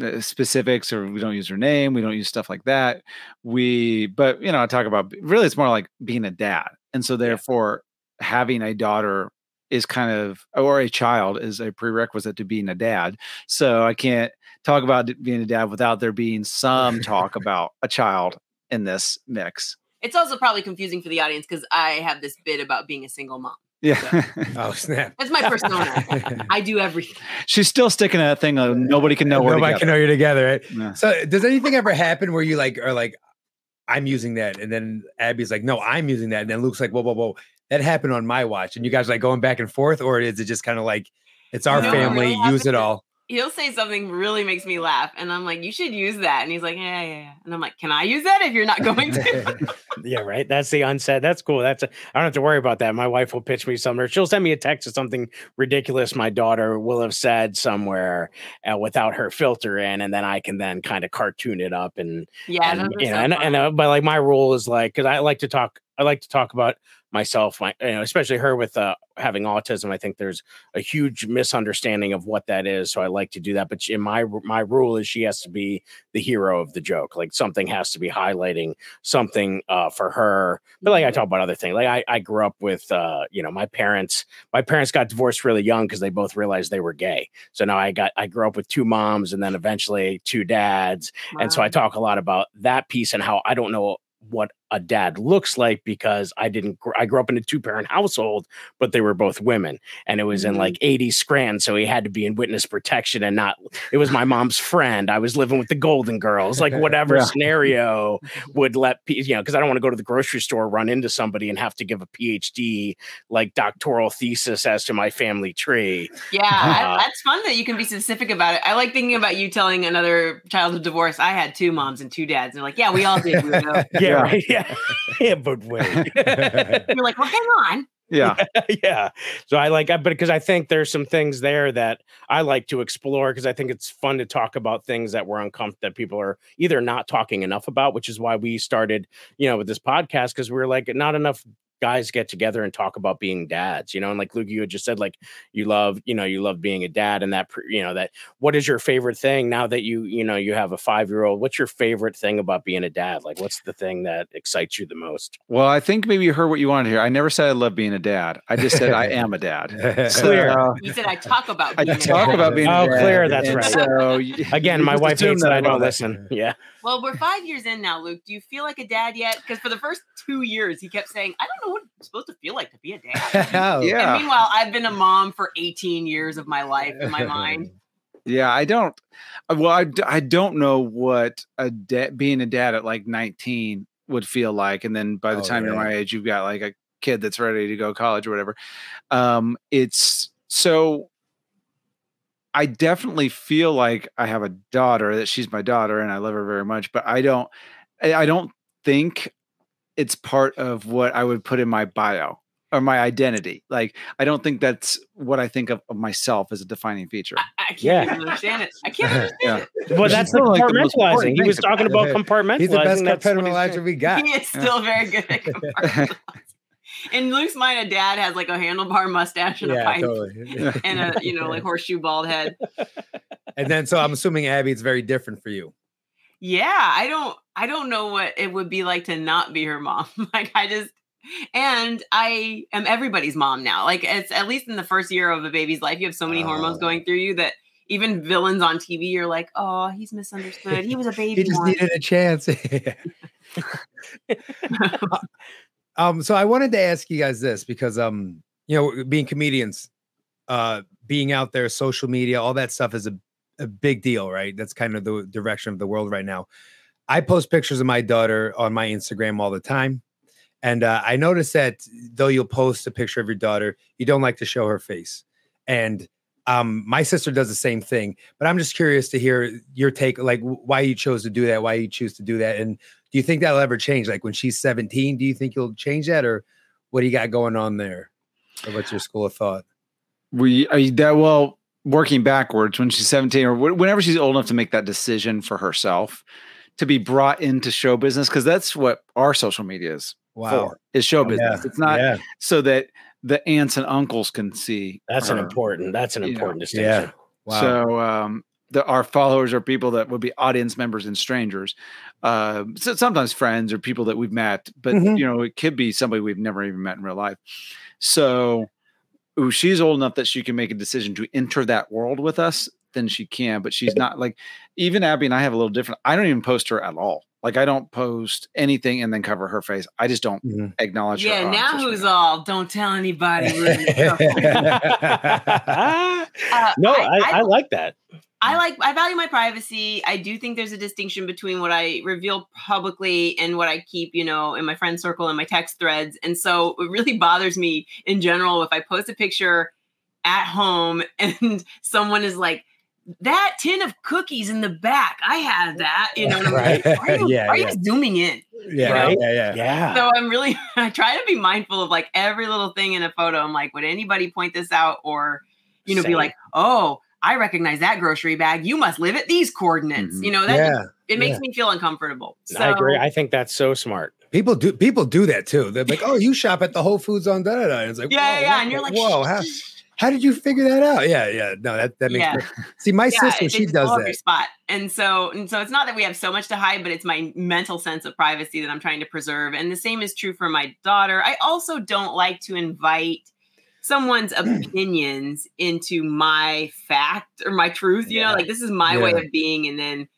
uh, specifics or we don't use her name, we don't use stuff like that. We, but you know, I talk about really it's more like being a dad, and so therefore having a daughter is kind of or a child is a prerequisite to being a dad. So I can't talk about being a dad without there being some talk about a child in this mix. It's also probably confusing for the audience because I have this bit about being a single mom. Yeah. Oh snap! That's my persona. I do everything. She's still sticking to that thing of nobody can know we're Nobody together. can know you're together, right? Yeah. So, does anything ever happen where you like are like, I'm using that, and then Abbi's like, no, I'm using that, and then Luke's like, whoa, whoa, whoa, that happened on my watch, and you guys are, like going back and forth, or is it just kind of like, it's our You know what family, really use it all? He'll say something really makes me laugh, and I'm like, "You should use that." And he's like, "Yeah, yeah, yeah." And I'm like, "Can I use that if you're not going to?" Yeah, right. That's the unsaid. That's cool. That's I I don't have to worry about that. My wife will pitch me somewhere. she'll send me a text of something ridiculous my daughter will have said somewhere uh, without her filter in, and then I can then kind of cartoon it up and yeah, and, you know, so and, and uh, but like my rule is like because I like to talk. I like to talk about myself, my you know, especially her with uh, having autism. I think there's a huge misunderstanding of what that is, so I like to do that. But in my my rule is she has to be the hero of the joke. Like something has to be highlighting something uh, for her. But like I talk about other things. Like I, I grew up with uh, you know my parents. My parents got divorced really young because they both realized they were gay. So now I got I grew up with two moms and then eventually two dads. And so I talk a lot about that piece and how I don't know what a dad looks like because I didn't gr- I grew up in a two parent household but they were both women and it was in Mhm. like 80 Scranton so he had to be in witness protection and not it was my mom's friend I was living with the Golden Girls like whatever Yeah. scenario would let you know because I don't want to go to the grocery store run into somebody and have to give a PhD like doctoral thesis as to my family tree Yeah, I, Uh, that's fun that you can be specific about it. I like thinking about you telling another child of divorce. I had two moms and two dads. And they're like, yeah, we all did. weirdo." yeah Yeah. right yeah yeah but wait You're like, well, hang on. Yeah. yeah. So I like, but because I think there's some things there that I like to explore because I think it's fun to talk about things that we're uncomfortable that people are either not talking enough about, which is why we started, you know, with this podcast because we were like, not enough guys get together and talk about being dads, you know, and like Luke, you had just said, like, you love, you know, you love being a dad and that, you know, that what is your favorite thing now that you, you know, you have a five year old? What's your favorite thing about being a dad? Like, what's the thing that excites you the most? Well, I think maybe you heard what you wanted to hear. I never said I love being a dad. I just said I am a dad. Clear. So, You said I talk about I being a talk dad. about being Oh, a dad. clear, that's and right. So you- Again, my wife assume hates that I don't love it. listen. Yeah. Well, we're five years in now, Luke. Do you feel like a dad yet? Because for the first two years, he kept saying, I don't know what it's supposed to feel like to be a dad. Oh. Yeah. And meanwhile, I've been a mom for 18 years of my life in my mind. Yeah, I don't. uh, Well, I don't know what a da- being a dad at like 19 would feel like, and then by the Oh, time you're my age, you've got like a kid that's ready to go to college or whatever. Um, it's so. I definitely feel like I have a daughter that she's my daughter and I love her very much, but I don't. I, I don't think it's part of what I would put in my bio or my identity. Like I don't think that's what I think of, of myself as a defining feature. I, I can't Yeah. even understand it. I can't understand Yeah. it. But that's the still, like, compartmentalizing. important He was talking about about compartmentalizing. He's the best That's compartmentalizer we got. He is still very good at compartmentalizing. In Luke's mind, a dad has like a handlebar mustache and a pipe totally. and a you know like horseshoe bald head. and then, so I'm assuming Abbi, it's very different for you. Yeah, I don't I don't know what it would be like to not be her mom. like I just and I am everybody's mom now. Like it's at least in the first year of a baby's life, you have so many hormones Oh. going through you that even villains on TV, you're like, oh, he's misunderstood. He was a baby. He just once." needed a chance. um, so I wanted to ask you guys this because um, you know, being comedians, uh, being out there, social media, all that stuff is a, a big deal, right? That's kind of the direction of the world right now. I post pictures of my daughter on my Instagram all the time. And uh, I noticed that though you'll post a picture of your daughter, you don't like to show her face. And um, my sister does the same thing. But I'm just curious to hear your take, like why you chose to do that, why you choose to do that, and do you think that'll ever change? Like when she's 17, do you think you'll change that, or what do you got going on there? Or what's your school of thought? we you that well working backwards when she's 17 or whenever she's old enough to make that decision for herself to be brought into show business because that's what our social media is for is show Oh, business yeah. it's not yeah, so that the aunts and uncles can see That's an important. That's an You know, important distinction. yeah. Wow. So um, the, our followers are people that would be audience members and strangers. Uh, so sometimes friends or people that we've met, but Mhm. you know it could be somebody we've never even met in real life. So ooh, she's old enough that she can make a decision to enter that world with us. Then she can, but she's not like even Abbi and I have a little different. I don't even post her at all. Like I don't post anything and then cover her face. I just don't Mhm. acknowledge her. Yeah, now who's media. all don't tell anybody. we're in trouble." Uh, no, I- I, I I, like that. I like I value my privacy. I do think there's a distinction between what I reveal publicly and what I keep, you know, in my friend circle and my text threads. And so it really bothers me in general if I post a picture at home and someone is like, that tin of cookies in the back, I had that. You know, and I'm like, Right. why are you, Yeah, why are yeah. you zooming in? yeah, Right? yeah, yeah, Yeah. So I'm really I try to be mindful of like every little thing in a photo. I'm like, would anybody point this out or you know Same. be like, oh, I recognize that grocery bag. You must live at these coordinates. Mhm. You know that yeah. it makes yeah. me feel uncomfortable. So I agree. I think that's so smart. People do people do that too. They're like, "Oh, you shop at the Whole Foods on da da da." It's like, yeah, whoa, yeah, yeah. And you're like, "Whoa, how, how did you figure that out?" Yeah, yeah. No, that that makes Yeah. sense. See, my yeah, sister, they she just does blow up your that. spot. And so and so it's not that we have so much to hide, but it's my mental sense of privacy that I'm trying to preserve. And the same is true for my daughter. I also don't like to invite someone's opinions into my fact or my truth. You know, like this is my way of being. And then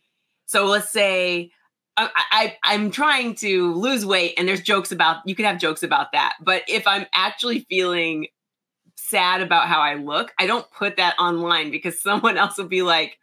so let's say I, I I'm trying to lose weight and there's jokes about you can have jokes about that. But if I'm actually feeling sad about how I look, I don't put that online because someone else will be like,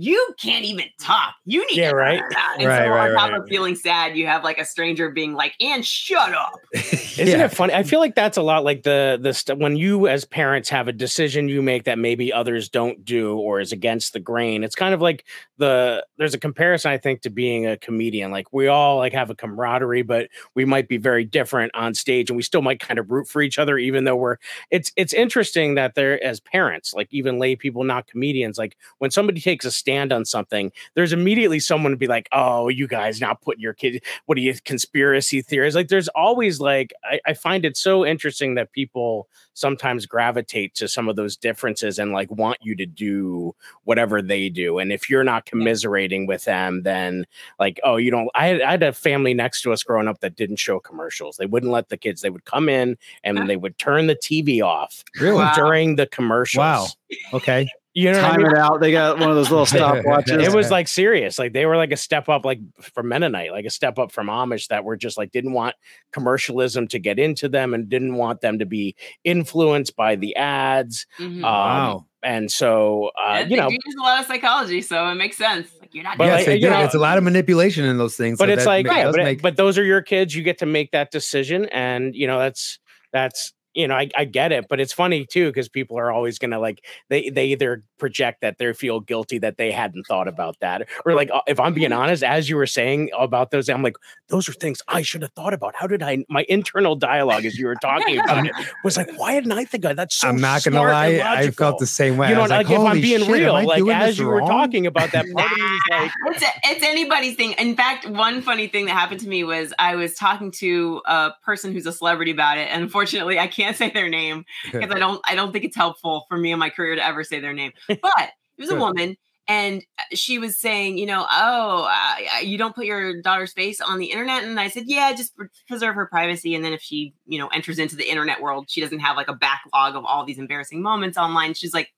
you can't even talk. You need Yeah, to right. that." And Right, so right, on top right, of right. feeling sad, you have like a stranger being like, and shut up. Isn't Yeah. it funny? I feel like that's a lot like the the st- when you as parents have a decision you make that maybe others don't do or is against the grain. It's kind of like the there's a comparison I think to being a comedian. Like we all like have a camaraderie, but we might be very different on stage, and we still might kind of root for each other, even though we're. It's it's interesting that they're as parents, like even lay people, not comedians. Like when somebody takes a stand on something, there's immediately someone to be like, "Oh, you guys not putting your kid what are you conspiracy theories like there's always like I, I find it so interesting that people sometimes gravitate to some of those differences and like want you to do whatever they do and if you're not commiserating with them then like oh you don't I had, I had a family next to us growing up that didn't show commercials they wouldn't let the kids they would come in and they would turn the tv off Really? Wow. during the commercials Wow. Okay. You know what I Time mean? it out. They got one of those little stopwatches. it was like serious like they were like a step up like from mennonite like a step up from amish that were just like didn't want commercialism to get into them and didn't want them to be influenced by the ads Mhm. um, Wow. and so uh, Yeah, you they know do use a lot of psychology, so it makes sense. Like you're not But yes, like, you know- it's a lot of manipulation in those things. but so it's that like ma- yeah, does but, make- but those are your kids you get to make that decision and you know that's that's you know, I, I get it, but it's funny too because people are always gonna like they they either project that they feel guilty that they hadn't thought about that, or like uh, if I'm being honest, as you were saying about those, I'm like, those are things I should have thought about. How did I? My internal dialogue as you were talking about it was like, why didn't I think of that? That's so I'm not gonna lie, I felt the same way. You I know, was like, like, if I'm being shit, real, like as this you were talking about that, part of me is like, it's, it's anybody's thing. In fact, one funny thing that happened to me was I was talking to a person who's a celebrity about it, and unfortunately, I can't say their name because I don't I don't think it's helpful for me in my career to ever say their name. But it was a woman, and uh, she was saying, you know, oh, uh, you don't put your daughter's face on the internet, and I said, yeah, just preserve her privacy, and then if she, you know, enters into the internet world, she doesn't have like a backlog of all these embarrassing moments online. She's like.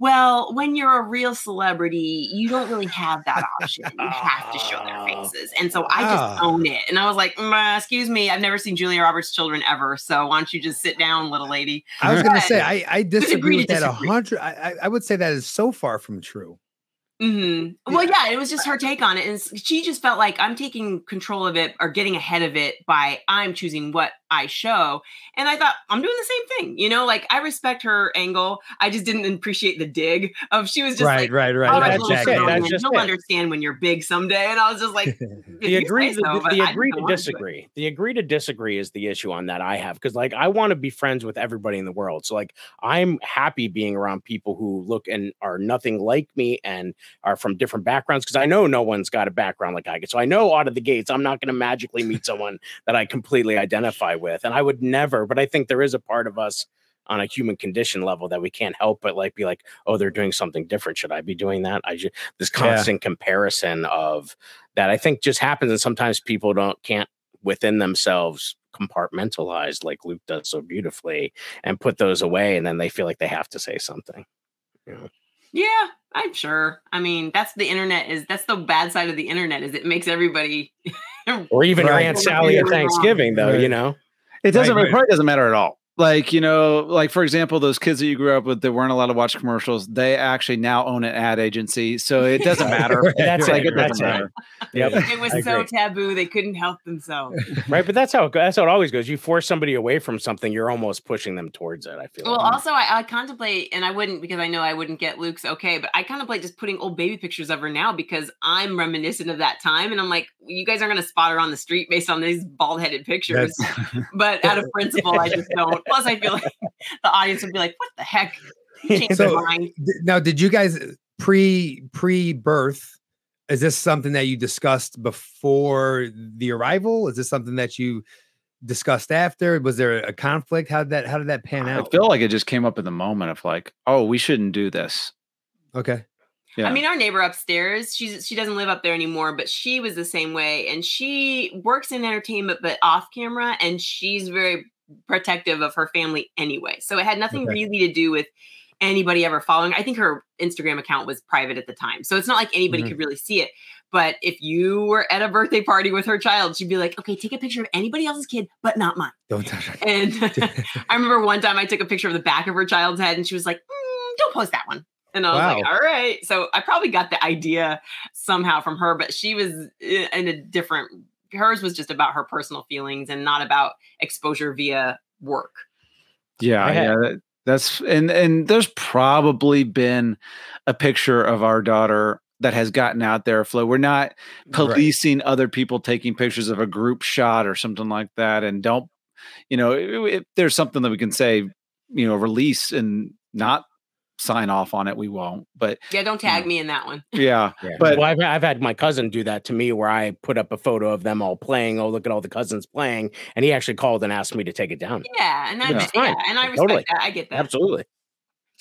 Well, when you're a real celebrity, you don't really have that option. You have to show their faces. And so I just Ah. own it. And I was like, "Mm, uh, excuse me, I've never seen Julia Roberts' children ever. So why don't you just sit down, little lady? I was gonna say I, I disagree with that a hundred. I I would say that is so far from true. Hmm Well, yeah, it was just her take on it. And she just felt like I'm taking control of it or getting ahead of it by I'm choosing what I show. And I thought, I'm doing the same thing. You know, like I respect her angle. I just didn't appreciate the dig of she was just right, like, right, right, right, that's little just exactly. it. That's just you'll it. understand when you're big someday. And I was just like, the agree so, the, the agree to disagree the agree to disagree is the issue on that i have because like i want to be friends with everybody in the world so like i'm happy being around people who look and are nothing like me and are from different backgrounds because i know no one's got a background like i get so i know out of the gates i'm not going to magically meet someone that i completely identify with and i would never but i think there is a part of us on a human condition level that we can't help but like be like oh they're doing something different should i be doing that i just this Yeah. constant comparison of that I think just happens, and sometimes people don't can't within themselves compartmentalize like Luke does so beautifully and put those away, and then they feel like they have to say something. You know? Yeah, I'm sure. I mean, that's the internet is that's the bad side of the internet is it makes everybody Or even your Aunt Sally at Really wrong. Thanksgiving, though, you know. It doesn't Right, it right. probably doesn't matter at all. Like, you know, like for example, those kids that you grew up with that weren't allowed to watch commercials, they actually now own an ad agency. So it doesn't matter. Right, That's like it. it doesn't it. matter. Yep. it was I so agree. taboo they couldn't help themselves. right, but that's how it, that's how it always goes. You force somebody away from something, you're almost pushing them towards it. I feel. Well, like. also I, I contemplate, and I wouldn't because I know I wouldn't get Luke's okay, but I contemplate just putting old baby pictures of her now because I'm reminiscent of that time, and I'm like, you guys aren't going to spot her on the street based on these bald headed pictures. but out of principle, I just don't. Plus, I feel like the audience would be like, "What the heck?" So- mind. D- Now, did you guys pre pre birth? Is this something that you discussed before the arrival? Is this something that you discussed after? Was there a conflict? How did that how did that pan out? I feel like it just came up in the moment of like, oh, we shouldn't do this. Okay. Yeah. I mean, our neighbor upstairs, she's she doesn't live up there anymore, but she was the same way, and she works in entertainment, but off camera, and she's very protective of her family anyway. So it had nothing Okay. really to do with anybody ever following. I think her Instagram account was private at the time, so it's not like anybody Mhm. could really see it. But if you were at a birthday party with her child, she'd be like, "Okay, take a picture of anybody else's kid, but not mine." Don't touch it. And I remember one time I took a picture of the back of her child's head and she was like, "Mm, don't post that one. And I was like, all right. So I probably got the idea somehow from her, but she was in a different, hers was just about her personal feelings and not about exposure via work. Yeah, had- yeah. that- that's and and there's probably been a picture of our daughter that has gotten out there. Flo, we're not policing other people taking pictures of a group shot or something like that. And don't, you know, if, if there's something that we can say, you know, release and not sign off on it, we won't. But Yeah, don't tag me in that one. yeah, Yeah. But- well, I've, I've had my cousin do that to me where I put up a photo of them all playing. Oh, look at all the cousins playing. And he actually called and asked me to take it down. Yeah, and I Yeah. yeah, fine. and I respect Totally. that. I get that. Absolutely.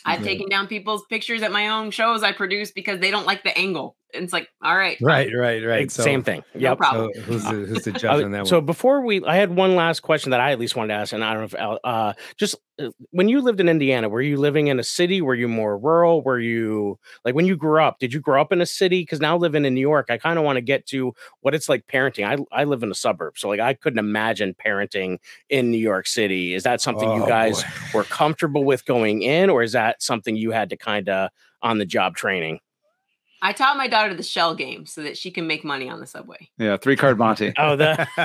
I've Yeah. taken down people's pictures at my own shows I produce because they don't like the angle. And it's like, all right, Right, right, right. It's Same thing. no problem. So who's the, who's the Uh, judge on that so one? before we, I had one last question that I at least wanted to ask, and I don't know if uh, just uh, when you lived in Indiana, were you living in a city? Were you more rural? Were you like when you grew up? Did you grow up in a city? Because now living in New York, I kind of want to get to what it's like parenting. I I live in a suburb, so like I couldn't imagine parenting in New York City. Is that something you Oh, guys boy. were comfortable with going in, or is that something you had to kind of on the job training? I taught my daughter the shell game so that she can make money on the subway. Yeah, three card Monty. Oh, the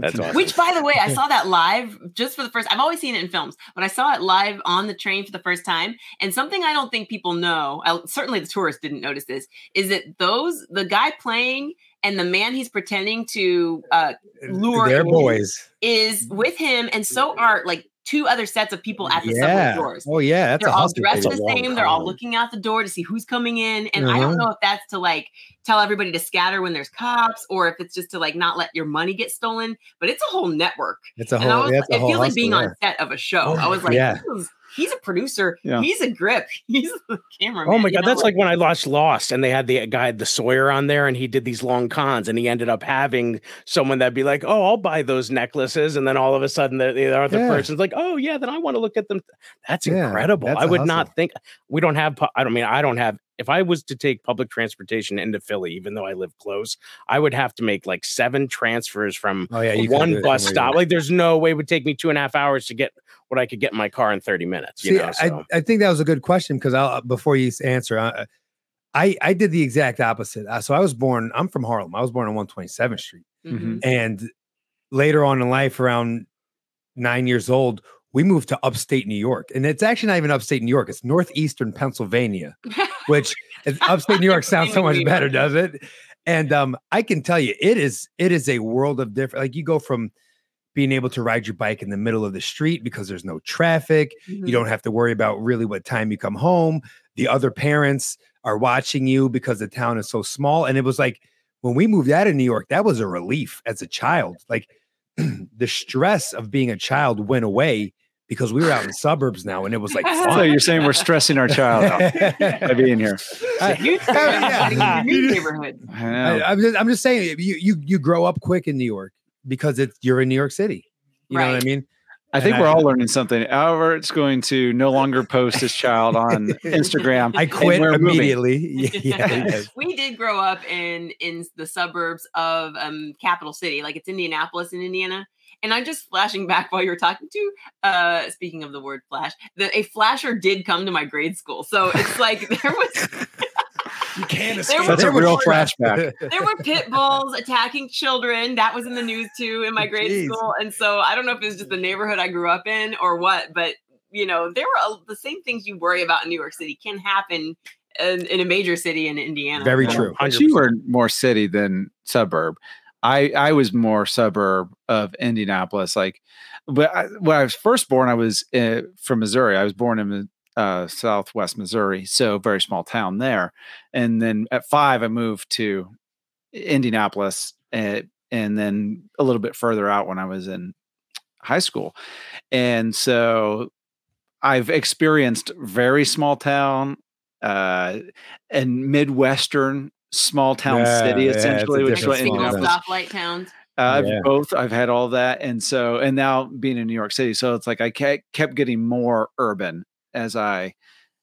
that's awesome. Which, by the way, I saw that live just for the first. I've always seen it in films, but I saw it live on the train for the first time. And something I don't think people know, I, certainly the tourists didn't notice this, is that those the guy playing and the man he's pretending to uh, lure They're boys. is with him, and so are like two other sets of people at the Yeah. subway doors. Oh yeah, that's they're a all dressed the same. They're all looking out the door to see who's coming in. And I Uh-huh. don't know if that's to like tell everybody to scatter when there's cops or if it's just to like not let your money get stolen. But it's a whole network. It's a whole. was, That's a it whole feels like hustle, being yeah. on set of a show. I was like, Yeah. this is- he's a producer. Yeah. He's a grip. He's the cameraman. Oh my god, know, that's like when I watched Lost and they had the guy, the Sawyer, on there, and he did these long cons, and he ended up having someone that'd be like, "Oh, I'll buy those necklaces," and then all of a sudden, the, the other Yeah. person's like, "Oh yeah, then I want to look at them." That's Yeah, incredible. that's I a would hustle. not think we don't have. I don't mean I don't have. If I was to take public transportation into Philly, even though I live close, I would have to make like seven transfers from Oh yeah, you one bus from where you stop. Like, there's no way it would take me two and a half hours to get what I could get in my car in 30 minutes. You See, know, so. I, I think that was a good question because I'll before you answer, I, I I did the exact opposite. Uh, So I was born. I'm from Harlem. I was born on 127th Street, Mhm. and later on in life, around nine years old, we moved to upstate New York, and it's actually not even upstate New York. It's northeastern Pennsylvania, which is, upstate New York sounds so much better, does it? And um, I can tell you, it is it is a world of different. Like you go from being able to ride your bike in the middle of the street because there's no traffic. Mhm. You don't have to worry about really what time you come home. The other parents are watching you because the town is so small. And it was like when we moved out of New York, that was a relief as a child. Like the stress of being a child went away because we were out in the suburbs now and it was like So you're saying we're stressing our child out by being here? I, I mean, neighborhood. I am just, I'm just saying you you you grow up quick in New York because it's you're in New York City. You know what I mean? I think and we're I- all learning something. Albert's going to no longer post his child on Instagram. I quit we're immediately. yeah, yeah, we did grow up in in the suburbs of um capital city like it's indianapolis in indiana and i'm just flashing back while you were talking to uh speaking of the word flash the, a flasher did come to my grade school so it's like there was You can't escape. was- That's a real trash. flashback. there were pit bulls attacking children that was in the news too in my grade Jeez. school and so i don't know if it was just the neighborhood i grew up in or what but you know there were a, the same things you worry about in new york city can happen in, in a major city in indiana Very Yeah. true. But you were more city than suburb. I I was more suburb of Indianapolis. Like, but I, when I was first born, I was uh, from Missouri. I was born in uh, Southwest Missouri, so very small town there. And then at five, I moved to Indianapolis, uh, and then a little bit further out when I was in high school. And so I've experienced very small town uh, and midwestern small town Yeah, city yeah, essentially, which is different what single small Indianapolis. stoplight towns Uh, I've Yeah. both. I've had all that, and so and now being in New York City, so it's like I kept kept getting more urban as I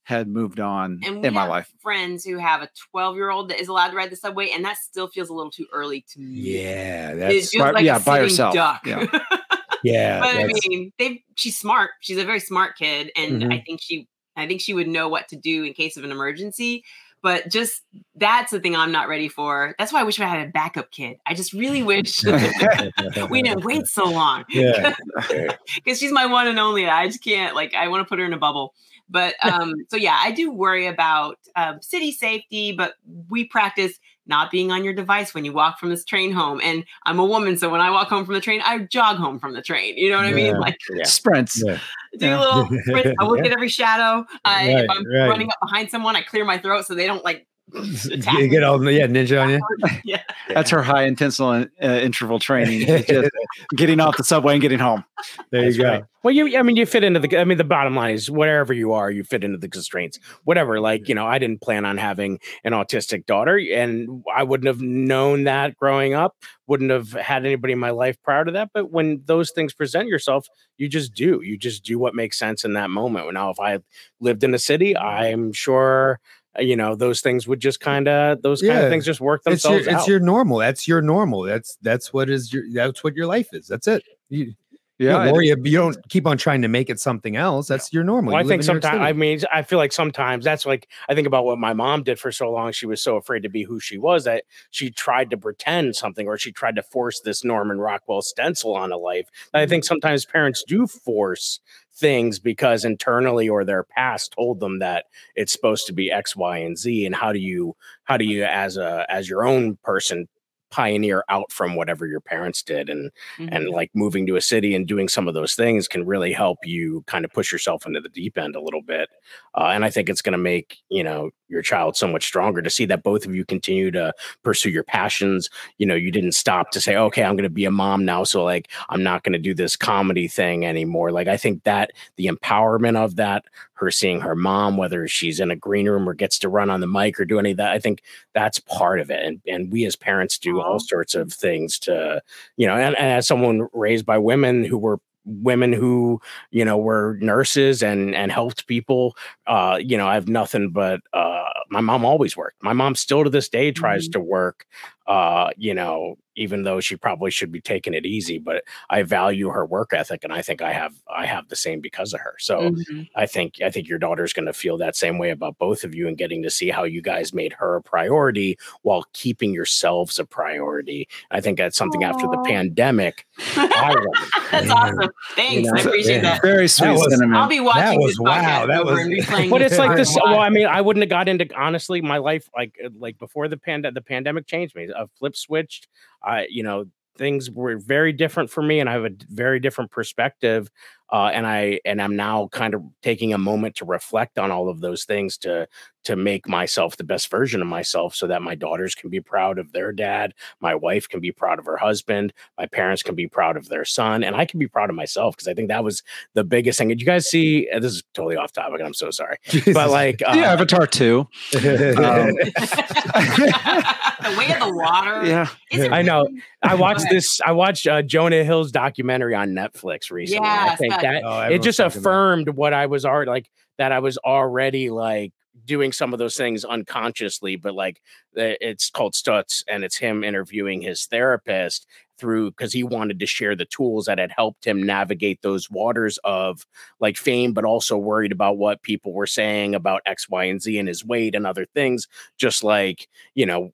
had moved on And we in my have life. friends who have a 12 year old that is allowed to ride the subway, and that still feels a little too early to me. Yeah, It that's feels By- like yeah, a by herself. duck. Yeah. yeah. but I mean, they she's smart. She's a very smart kid, and Mhm. I think she I think she would know what to do in case of an emergency. But just that's the thing I'm not ready for. That's why I wish I had a backup kid. I just really wish we didn't wait so long yeah. because she's my one and only. I just can't like I want to put her in a bubble. But um, so yeah, I do worry about um, city safety, but we practice not being on your device when you walk from this train home. And I'm a woman, so when I walk home from the train, I jog home from the train. You know what I mean? Like Yeah. Sprints. Yeah. do Yeah. a little sprint. I look Yeah. at every shadow. I, if Right, I'm right. running up behind someone, I clear my throat so they don't like attack you get all the yeah ninja on you. yeah. That's her high intensity uh, interval training. Just getting off the subway and getting home. There That's you go. right. Well, you, I mean, you fit into the, I mean, the bottom line is wherever you are, you fit into the constraints, whatever. Like, you know, I didn't plan on having an autistic daughter and I wouldn't have known that growing up, wouldn't have had anybody in my life prior to that. But when those things present yourself, you just do, you just do what makes sense in that moment. Now, if I lived in a city, I'm sure, you know, those things would just kind of, those kind Yeah. of things just work It's your themselves it's your normal. That's your normal. That's that's what is your that's what your life is. That's it. You You Yeah, don't it- worry. You don't keep on trying to make it something else. That's your normal. Well, I You live think in New York sometimes, I mean, I feel like sometimes that's like, I think about what my mom did for so long. She was so afraid to be who she was that she tried to pretend something or she tried to force this Norman Rockwell stencil on a life. And I mm-hmm. think sometimes parents do force things because internally or their past told them that it's supposed to be X, Y, and Z. And how do you, how do you, as a, as your own person, pioneer out from whatever your parents did and and Mhm. like moving to a city and doing some of those things can really help you kind of push yourself into the deep end a little bit uh, and i think it's going to make you know your child so much stronger to see that both of you continue to pursue your passions. You know you didn't stop to say okay i'm going to be a mom now so like i'm not going to do this comedy thing anymore. Like i think that the empowerment of that her seeing her mom whether she's in a green room or gets to run on the mic or do any of that i think that's part of it. And, and we as parents do all sorts of things to you know and, and as someone raised by women who were women who you know were nurses and and helped people uh you know i have nothing but uh my mom always worked. My mom still to this day tries to work uh you know even though she probably should be taking it easy but i value her work ethic and i think i have i have the same because of her so Mhm. I think I think your daughter's going to feel that same way about both of you and getting to see how you guys made her a priority while keeping yourselves a priority. I think that's something after the pandemic. I. That's Yeah. awesome. Thanks. know, I appreciate yeah. that. Very sweet was- I'll be watching was this wow, that over was- and but it's like this. Well. I mean, I wouldn't have got into honestly. My life, like like before the pandemic, the pandemic changed me. A flip switched. I, you know, things were very different for me, and I have a very different perspective. Uh, and I and I'm now kind of taking a moment to reflect on all of those things to to make myself the best version of myself, so that my daughters can be proud of their dad, my wife can be proud of her husband, my parents can be proud of their son, and I can be proud of myself because I think that was the biggest thing. Did you guys see? uh, This is totally off topic, and I'm so sorry but like uh, yeah, Avatar 2. Um, the way of the water. Yeah. Is it I know. really? I watched this. I watched uh, Jonah Hill's documentary on Netflix recently. and I think that- that Oh, it just talking about affirmed what I was already like that. I was already like doing some of those things unconsciously, but like the, it's called Stutz, and it's him interviewing his therapist through because he wanted to share the tools that had helped him navigate those waters of like fame, but also worried about what people were saying about X, Y, and Z and his weight and other things. Just like you know,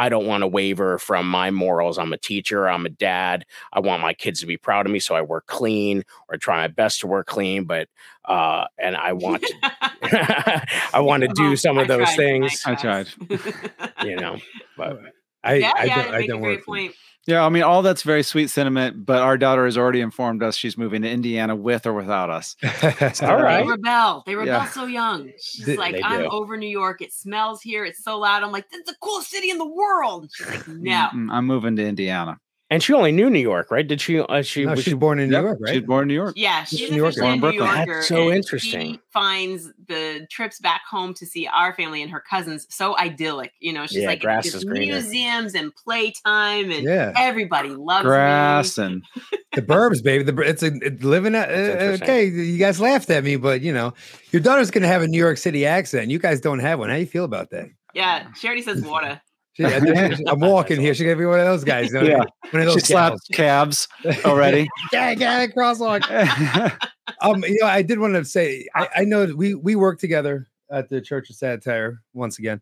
I don't want to waver from my morals. I'm a teacher, I'm a dad. I want my kids to be proud of me, so I work clean or try my best to work clean, but uh and I want to I want to do some of I those tried things, I tried. you know. But I, yeah, I, yeah, don't, you I don't work. point. Yeah, I mean, all that's very sweet sentiment, but our daughter has already informed us she's moving to Indiana with or without us. All right. They rebel. They rebel Yeah. so young. She's They- like, they I'm do. over New York. It smells here. It's so loud. I'm like, this is the coolest city in the world. And she's like, no. Mm, I'm moving to Indiana. And she only knew New York, right? Did she uh, she No, was she's born in New Yep, York, right? She's born in New York. Yeah, she's New Yorker. Born in New Brooklyn. Yorker. That's so interesting. She finds the trips back home to see our family and her cousins so idyllic. You know, she's Yeah, like, grass it's is greener. museums and playtime, and Yeah, everybody loves Grass me. and the burbs, baby. The it's a it, living. At, uh, okay, you guys laughed at me, but you know, your daughter's gonna have a New York City accent. You guys don't have one. How you feel about that? Yeah, she already says water. She, I think she- I'm walking here. She's gonna be one of those guys. you know, Yeah. one of she those slapped gals. cabs already. yeah, yeah, crosswalk. um, you know, I did want to say, I, I know we we work together at the Church of Satire once again.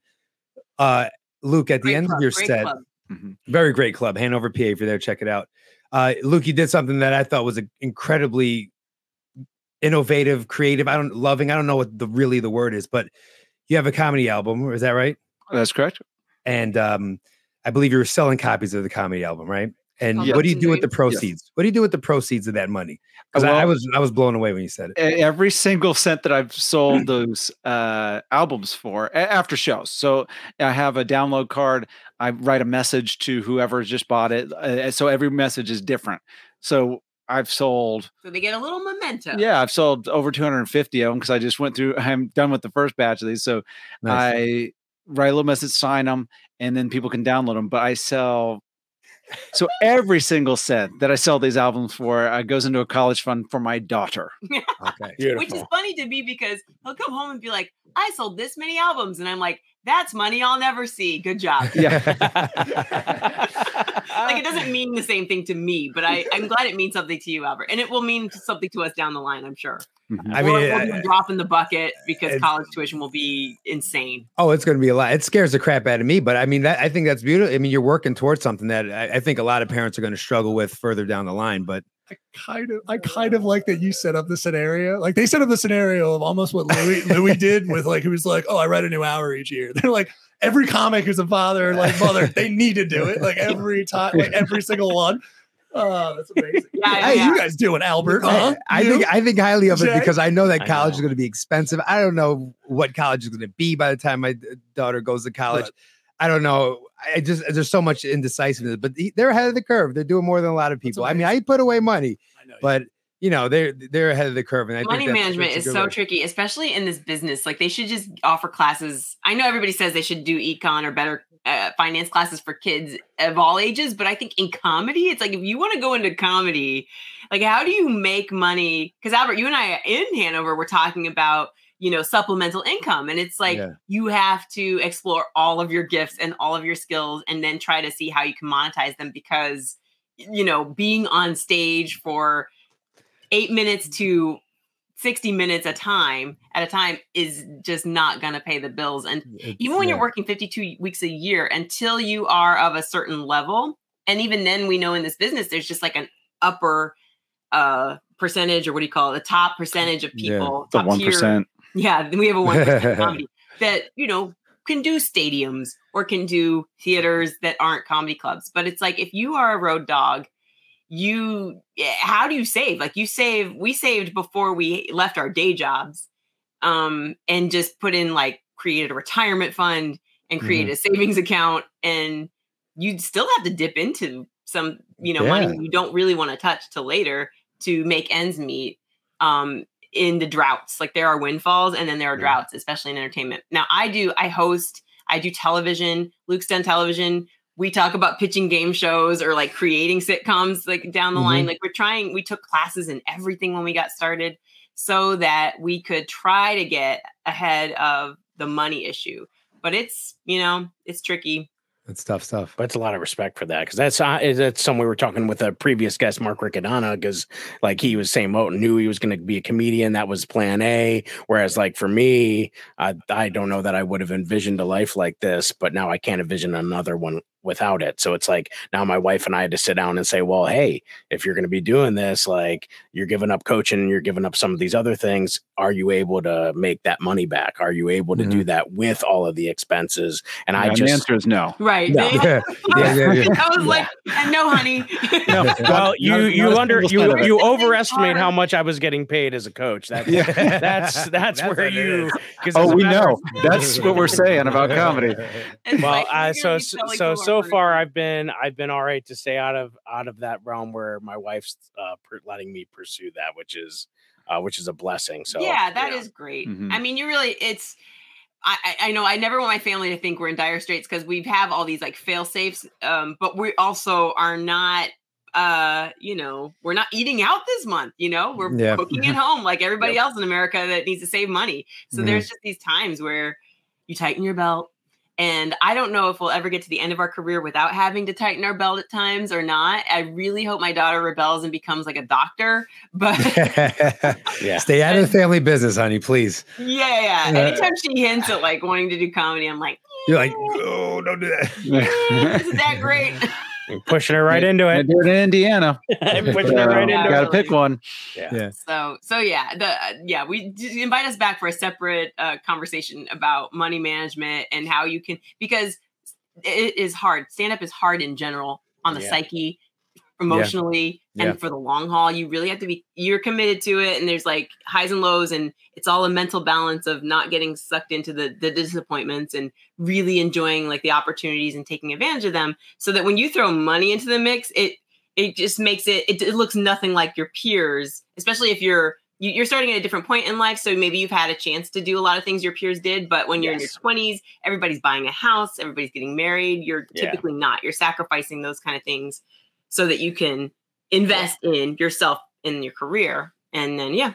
Uh, Luke, at the Great end club, of your great set, club. very great club, Hanover, PA. If you're there, check it out. Uh, Luke, you did something that I thought was a, incredibly innovative, creative. I don't loving. I don't know what the really the word is, but you have a comedy album. Is that right? That's correct. And um, I believe you were selling copies of the comedy album, right? And Called what do you Hopes and do with the Dreams? Yes. proceeds? What do you do with the proceeds of that money? Because I, I was I was blown away when you said it. Every single cent that I've sold those uh, albums for after shows. So I have a download card. I write a message to whoever just bought it. Uh, so every message is different. So I've sold So they get a little memento. Yeah, I've sold over 250 of them because I just went through. I'm done with the first batch of these, so Nice. I write a little message, sign them, and then people can download them. But I sell. So every single set that I sell these albums for uh, goes into a college fund for my daughter. okay. Beautiful. Which is funny to me because he'll come home and be like, I sold this many albums. And I'm like, that's money I'll never see. Good job. Yeah. like it doesn't mean the same thing to me, but I, I'm glad it means something to you, Albert. And it will mean something to us down the line, I'm sure. Mhm. I Or mean, we'll I- be dropping the bucket because it's- college tuition will be insane. Oh, it's going to be a lot. It scares the crap out of me, but I mean, that, I think that's beautiful. I mean, you're working towards something that I, I think a lot of parents are going to struggle with further down the line. But I kind of, I kind of like that you set up the scenario. Like they set up the scenario of almost what Louis Louis did with like, he was like, "Oh, I write a new hour each year." They're like, every comic who's a father, like mother, they need to do it. Like every time, like every single one. Oh, that's amazing. Yeah, yeah, hey, yeah. you guys doing Albert? Huh? I, I You? think I think highly of it Jay? because I know that I college know. is going to be expensive. I don't know what college is going to be by the time my daughter goes to college. Right. I don't know. I just there's so much indecisiveness, but they're ahead of the curve. They're doing more than a lot of people. I mean, I put away money, I know. but you know they're they're ahead of the curve. And I Money think that's- management that's is so way. tricky, especially in this business. Like they should just offer classes. I know everybody says they should do econ or better uh, finance classes for kids of all ages, but I think in comedy, it's like if you want to go into comedy, like how do you make money? Because Albert, you and I in Hanover were talking about you know supplemental income, and it's like Yeah. you have to explore all of your gifts and all of your skills, and then try to see how you can monetize them because you know being on stage for eight minutes to 60 minutes a time at a time is just not going to pay the bills. And It's- even when yeah. you're working 52 weeks a year until you are of a certain level and even then we know in this business there's just like an upper uh percentage or what do you call it? The top percentage of Yeah, people The one yeah we have a 1% comedy that you know can do stadiums or can do theaters that aren't comedy clubs. But it's like if you are a road dog you how do you save? Like you save we saved before we left our day jobs um and just put in like created a retirement fund and created a savings account and you'd still have to dip into some you know Yeah. money you don't really want to touch till later to make ends meet um in the droughts. Like there are windfalls and then there are Yeah. droughts especially in entertainment. Now i do i host i do television luke's done television. We talk about pitching game shows or like creating sitcoms like down the line. Like we're trying we took classes in everything when we got started so that we could try to get ahead of the money issue but it's you know it's tricky It's tough stuff. But it's a lot of respect for that because that's uh, that's something we were talking with a previous guest, Mark Riccadonna, because like he was saying, Mo knew he was going to be a comedian. That was Plan A. Whereas like for me, I I don't know that I would have envisioned a life like this, but now I can't envision another one without it. So it's like now my wife and I had to sit down and say, well, hey, if you're going to be doing this, like you're giving up coaching, you're giving up some of these other things. Are you able to make that money back? Are you able to do that with all of the expenses? And I And the just answer is no. right No. Yeah, yeah, yeah, yeah. i was like "Uh, no honey No, well, you not- you not under you cent of it. you It's overestimate how much I was getting paid as a coach. That's Yeah. that's that's That's where you Oh, we know. That's what we're saying about comedy. It's Well, like, uh, you're so so so, more so far. I've been I've been all right to stay out of out of that realm where my wife's uh, per, letting me pursue that, which is uh, which is a blessing. So yeah, that is yeah. great. Mhm. I mean, you really it's. I, I- I know I never want my family to think we're in dire straits because we have all these like fail safes, um, but we also are not, uh, you know, we're not eating out this month. You know, we're Yeah. cooking at home like everybody else in America that needs to save money. So Mhm. there's just these times where you tighten your belt. And I don't know if we'll ever get to the end of our career without having to tighten our belt at times or not. I really hope my daughter rebels and becomes like a doctor. But Yeah. Stay out of the family business, honey, please. Yeah, yeah. Yeah. Anytime she hints at like wanting to do comedy, I'm like, You're like, oh, don't do that. "Eh, isn't that great? You're pushing her right into it. do it in Indiana. pushing her right Yeah. into Got to pick one. Yeah. So, so yeah, the uh, yeah, we invite us back for a separate uh, conversation about money management and how you can because it is hard. Stand up is hard in general on the Yeah. psyche, emotionally, Yeah. and for the long haul. You really have to be you're committed to it, and there's like highs and lows, and it's all a mental balance of not getting sucked into the the disappointments and really enjoying like the opportunities and taking advantage of them, so that when you throw money into the mix, it it just makes it it, it looks nothing like your peers, especially if you're you- you're starting at a different point in life so maybe you've had a chance to do a lot of things your peers did but when you're Yes. in your 20s everybody's buying a house everybody's getting married you're Yeah. typically not you're sacrificing those kind of things so that you can invest in yourself in your career and then yeah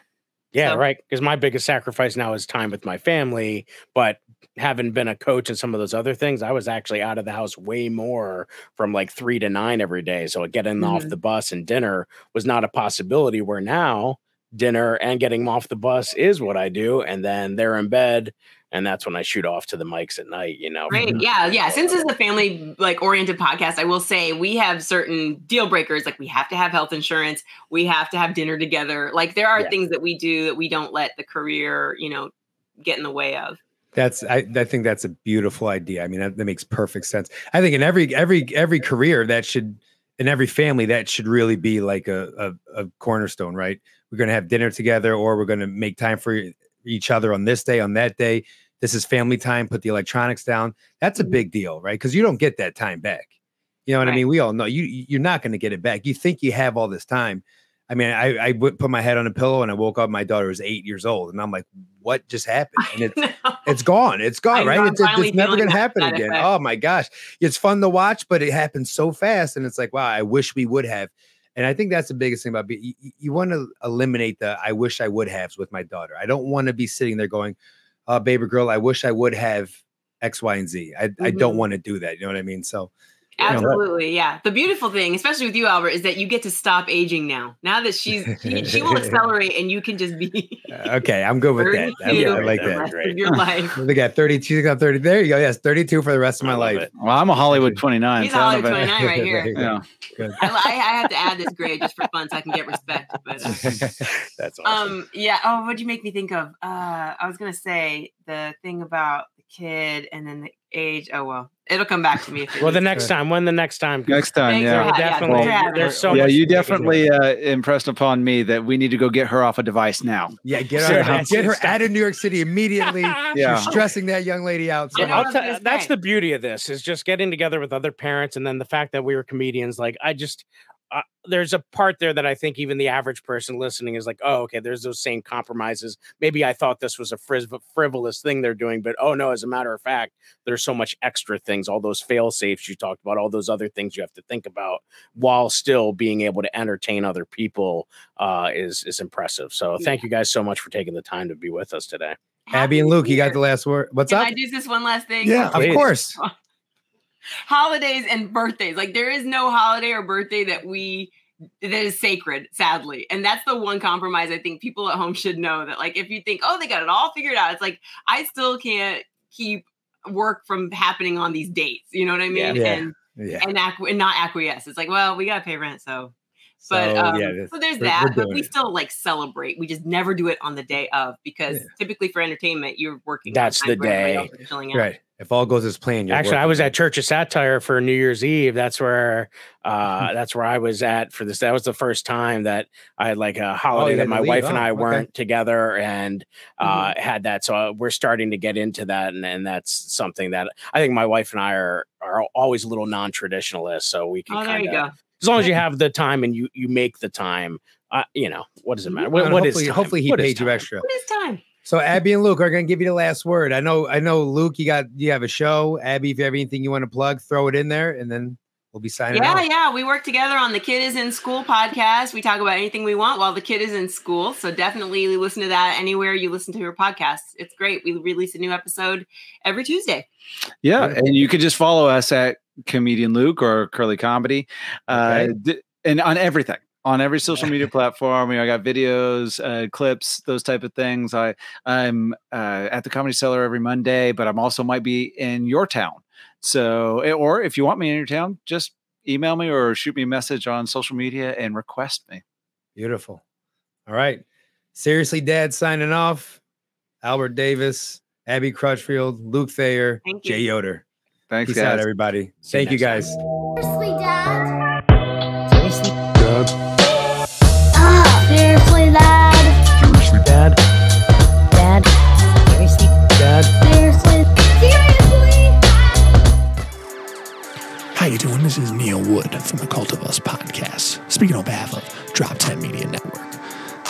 Yeah, So- right. Because my biggest sacrifice now is time with my family. But having been a coach and some of those other things, I was actually out of the house way more from like three to nine every day. So getting off Mhm. the bus and dinner was not a possibility. Where now dinner and getting them off the bus is what I do. And then they're in bed. And that's when I shoot off to the mics at night, you know. Right. Mm-hmm. Yeah. Yeah. Since this is a family like oriented podcast, I will say we have certain deal breakers. Like we have to have health insurance. We have to have dinner together. Like there are Yeah. things that we do that we don't let the career, you know, get in the way of. That's I, I think that's a beautiful idea. I mean, that, that makes perfect sense. I think in every every every career that should in every family that should really be like a a, a cornerstone, right? We're gonna have dinner together, or we're gonna make time for each other on this day, on that day. This is family time. Put the electronics down. That's a Mhm. big deal, right? Because you don't get that time back. You know what I mean? We all know you you're not going to get it back. You think you have all this time. I mean, I I put my head on a pillow and I woke up. My daughter was eight years old, and I'm like, "What just happened?" And it's it's gone. It's gone, know, right? It's, it's never gonna happen again. effect. Oh my gosh. It's fun to watch, but it happens so fast. And it's like, wow, I wish we would have. And I think that's the biggest thing about be you, you want to eliminate the I wish I would have with my daughter. I don't want to be sitting there going, uh, baby girl, I wish I would have X, Y, and Z. I, I don't Mhm. want to do that. You know what I mean? So Absolutely, yeah. The beautiful thing, especially with you, Albert, is that you get to stop aging now. Now that she's she, she will accelerate, and you can just be uh, okay, I'm good with that. I, 32 I like that. rest Great. of your life. They got 32, they got 30. There you go. Yes, 32 for the rest of my life. it. Well, I'm a Hollywood 29. He's so I Hollywood 29 right here. There you go. Yeah. I, I, I have to add this grade just for fun, so I can get respect. But uh, That's awesome. um, yeah. Oh, what'd you make me think of? Uh, I was gonna say the thing about the kid and then the age. Oh well, it'll come back to me. If well, the next to. time, when the next time? Next time, Thanks for yeah. ha- yeah, definitely. thanks for having there's so yeah, much you to dig into. definitely uh, impressed upon me that we need to go get her off a device now. Yeah, get her, that's- get her out of New York City immediately. Yeah. You're stressing that young lady out. So know I'll what I was tell- gonna that's the beauty of this is just getting together with other parents and then the fact that we were comedians like i just uh, there's a part there that i think even the average person listening is like oh okay there's those same compromises maybe i thought this was a friv- frivolous thing they're doing but oh no as a matter of fact there's so much extra things all those fail safes you talked about all those other things you have to think about while still being able to entertain other people uh, is is impressive so thank you guys so much for taking the time to be with us today Abbi and Luke, you got the last word. What's Can up? I do this one last thing? Yeah. Of course. holidays and birthdays. Like there is no holiday or birthday that we that is sacred, sadly. And that's the one compromise I think people at home should know that like if you think, oh, they got it all figured out, it's like I still can't keep work from happening on these dates. You know what I mean? Yeah. And Yeah. and, acqu- and not acquiesce. It's like, well, we gotta pay rent, so but So, um, yeah, so there's we're- that. we're But we it. still like celebrate. We just never do it on the day of because Yeah. typically for entertainment, you're working. That's the time where everybody day. chilling out. Right. If all goes as planned, you're Actually, I was at Church of Satire for New Year's Eve. That's where uh that's where I was at for this. That was the first time that I had like a holiday Oh, that my to leave. wife and Oh, I okay. weren't together and uh had that. So uh, we're starting to get into that and, and that's something that I think my wife and I are are always a little non-traditionalist. So we can Oh, there kind you of go. as long as you have the time and you you make the time, uh, you know, what does it matter? Well, What, what is hopefully, time? hopefully he What is paid you extra. What is time? So Abbi and Luke are going to give you the last word. I know, I know, Luke, you got you have a show. Abbi, if you have anything you want to plug, throw it in there, and then we'll be signing Yeah, out. yeah. We work together on the Kid is in School podcast. We talk about anything we want while the kid is in school. So definitely listen to that anywhere you listen to your podcasts. It's great. We release a new episode every Tuesday. Yeah, and you can just follow us at comedian Luke or Curly Comedy, uh, Okay. d- and on everything on every social media platform. You know, I got videos, uh, clips, those type of things. I I'm uh, at the Comedy Cellar every Monday, but I'm also might be in your town. So, eh, or if you want me in your town, just email me or shoot me a message on social media and request me. Beautiful. All right. Seriously, Dad signing off. Albert Davis, Abbi Crutchfield, Luke Thayer, Jay Yoder. Thanks, Peace out, everybody. See Thank you, guys. Seriously, How you doing? This is Neil Wood from the Cult of Us podcast, speaking on behalf of DropTent Media Network,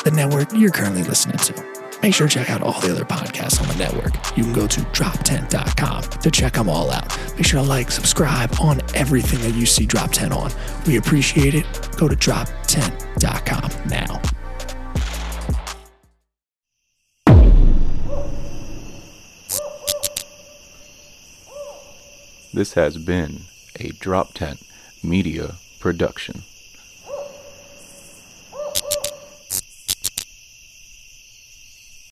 the network you're currently listening to. Make sure to check out all the other podcasts on the network. You can go to droptent.com to check them all out. Make sure to like, subscribe on everything that you see DropTent on. We appreciate it. Go to droptent.com now. This has been a DropTent Media production.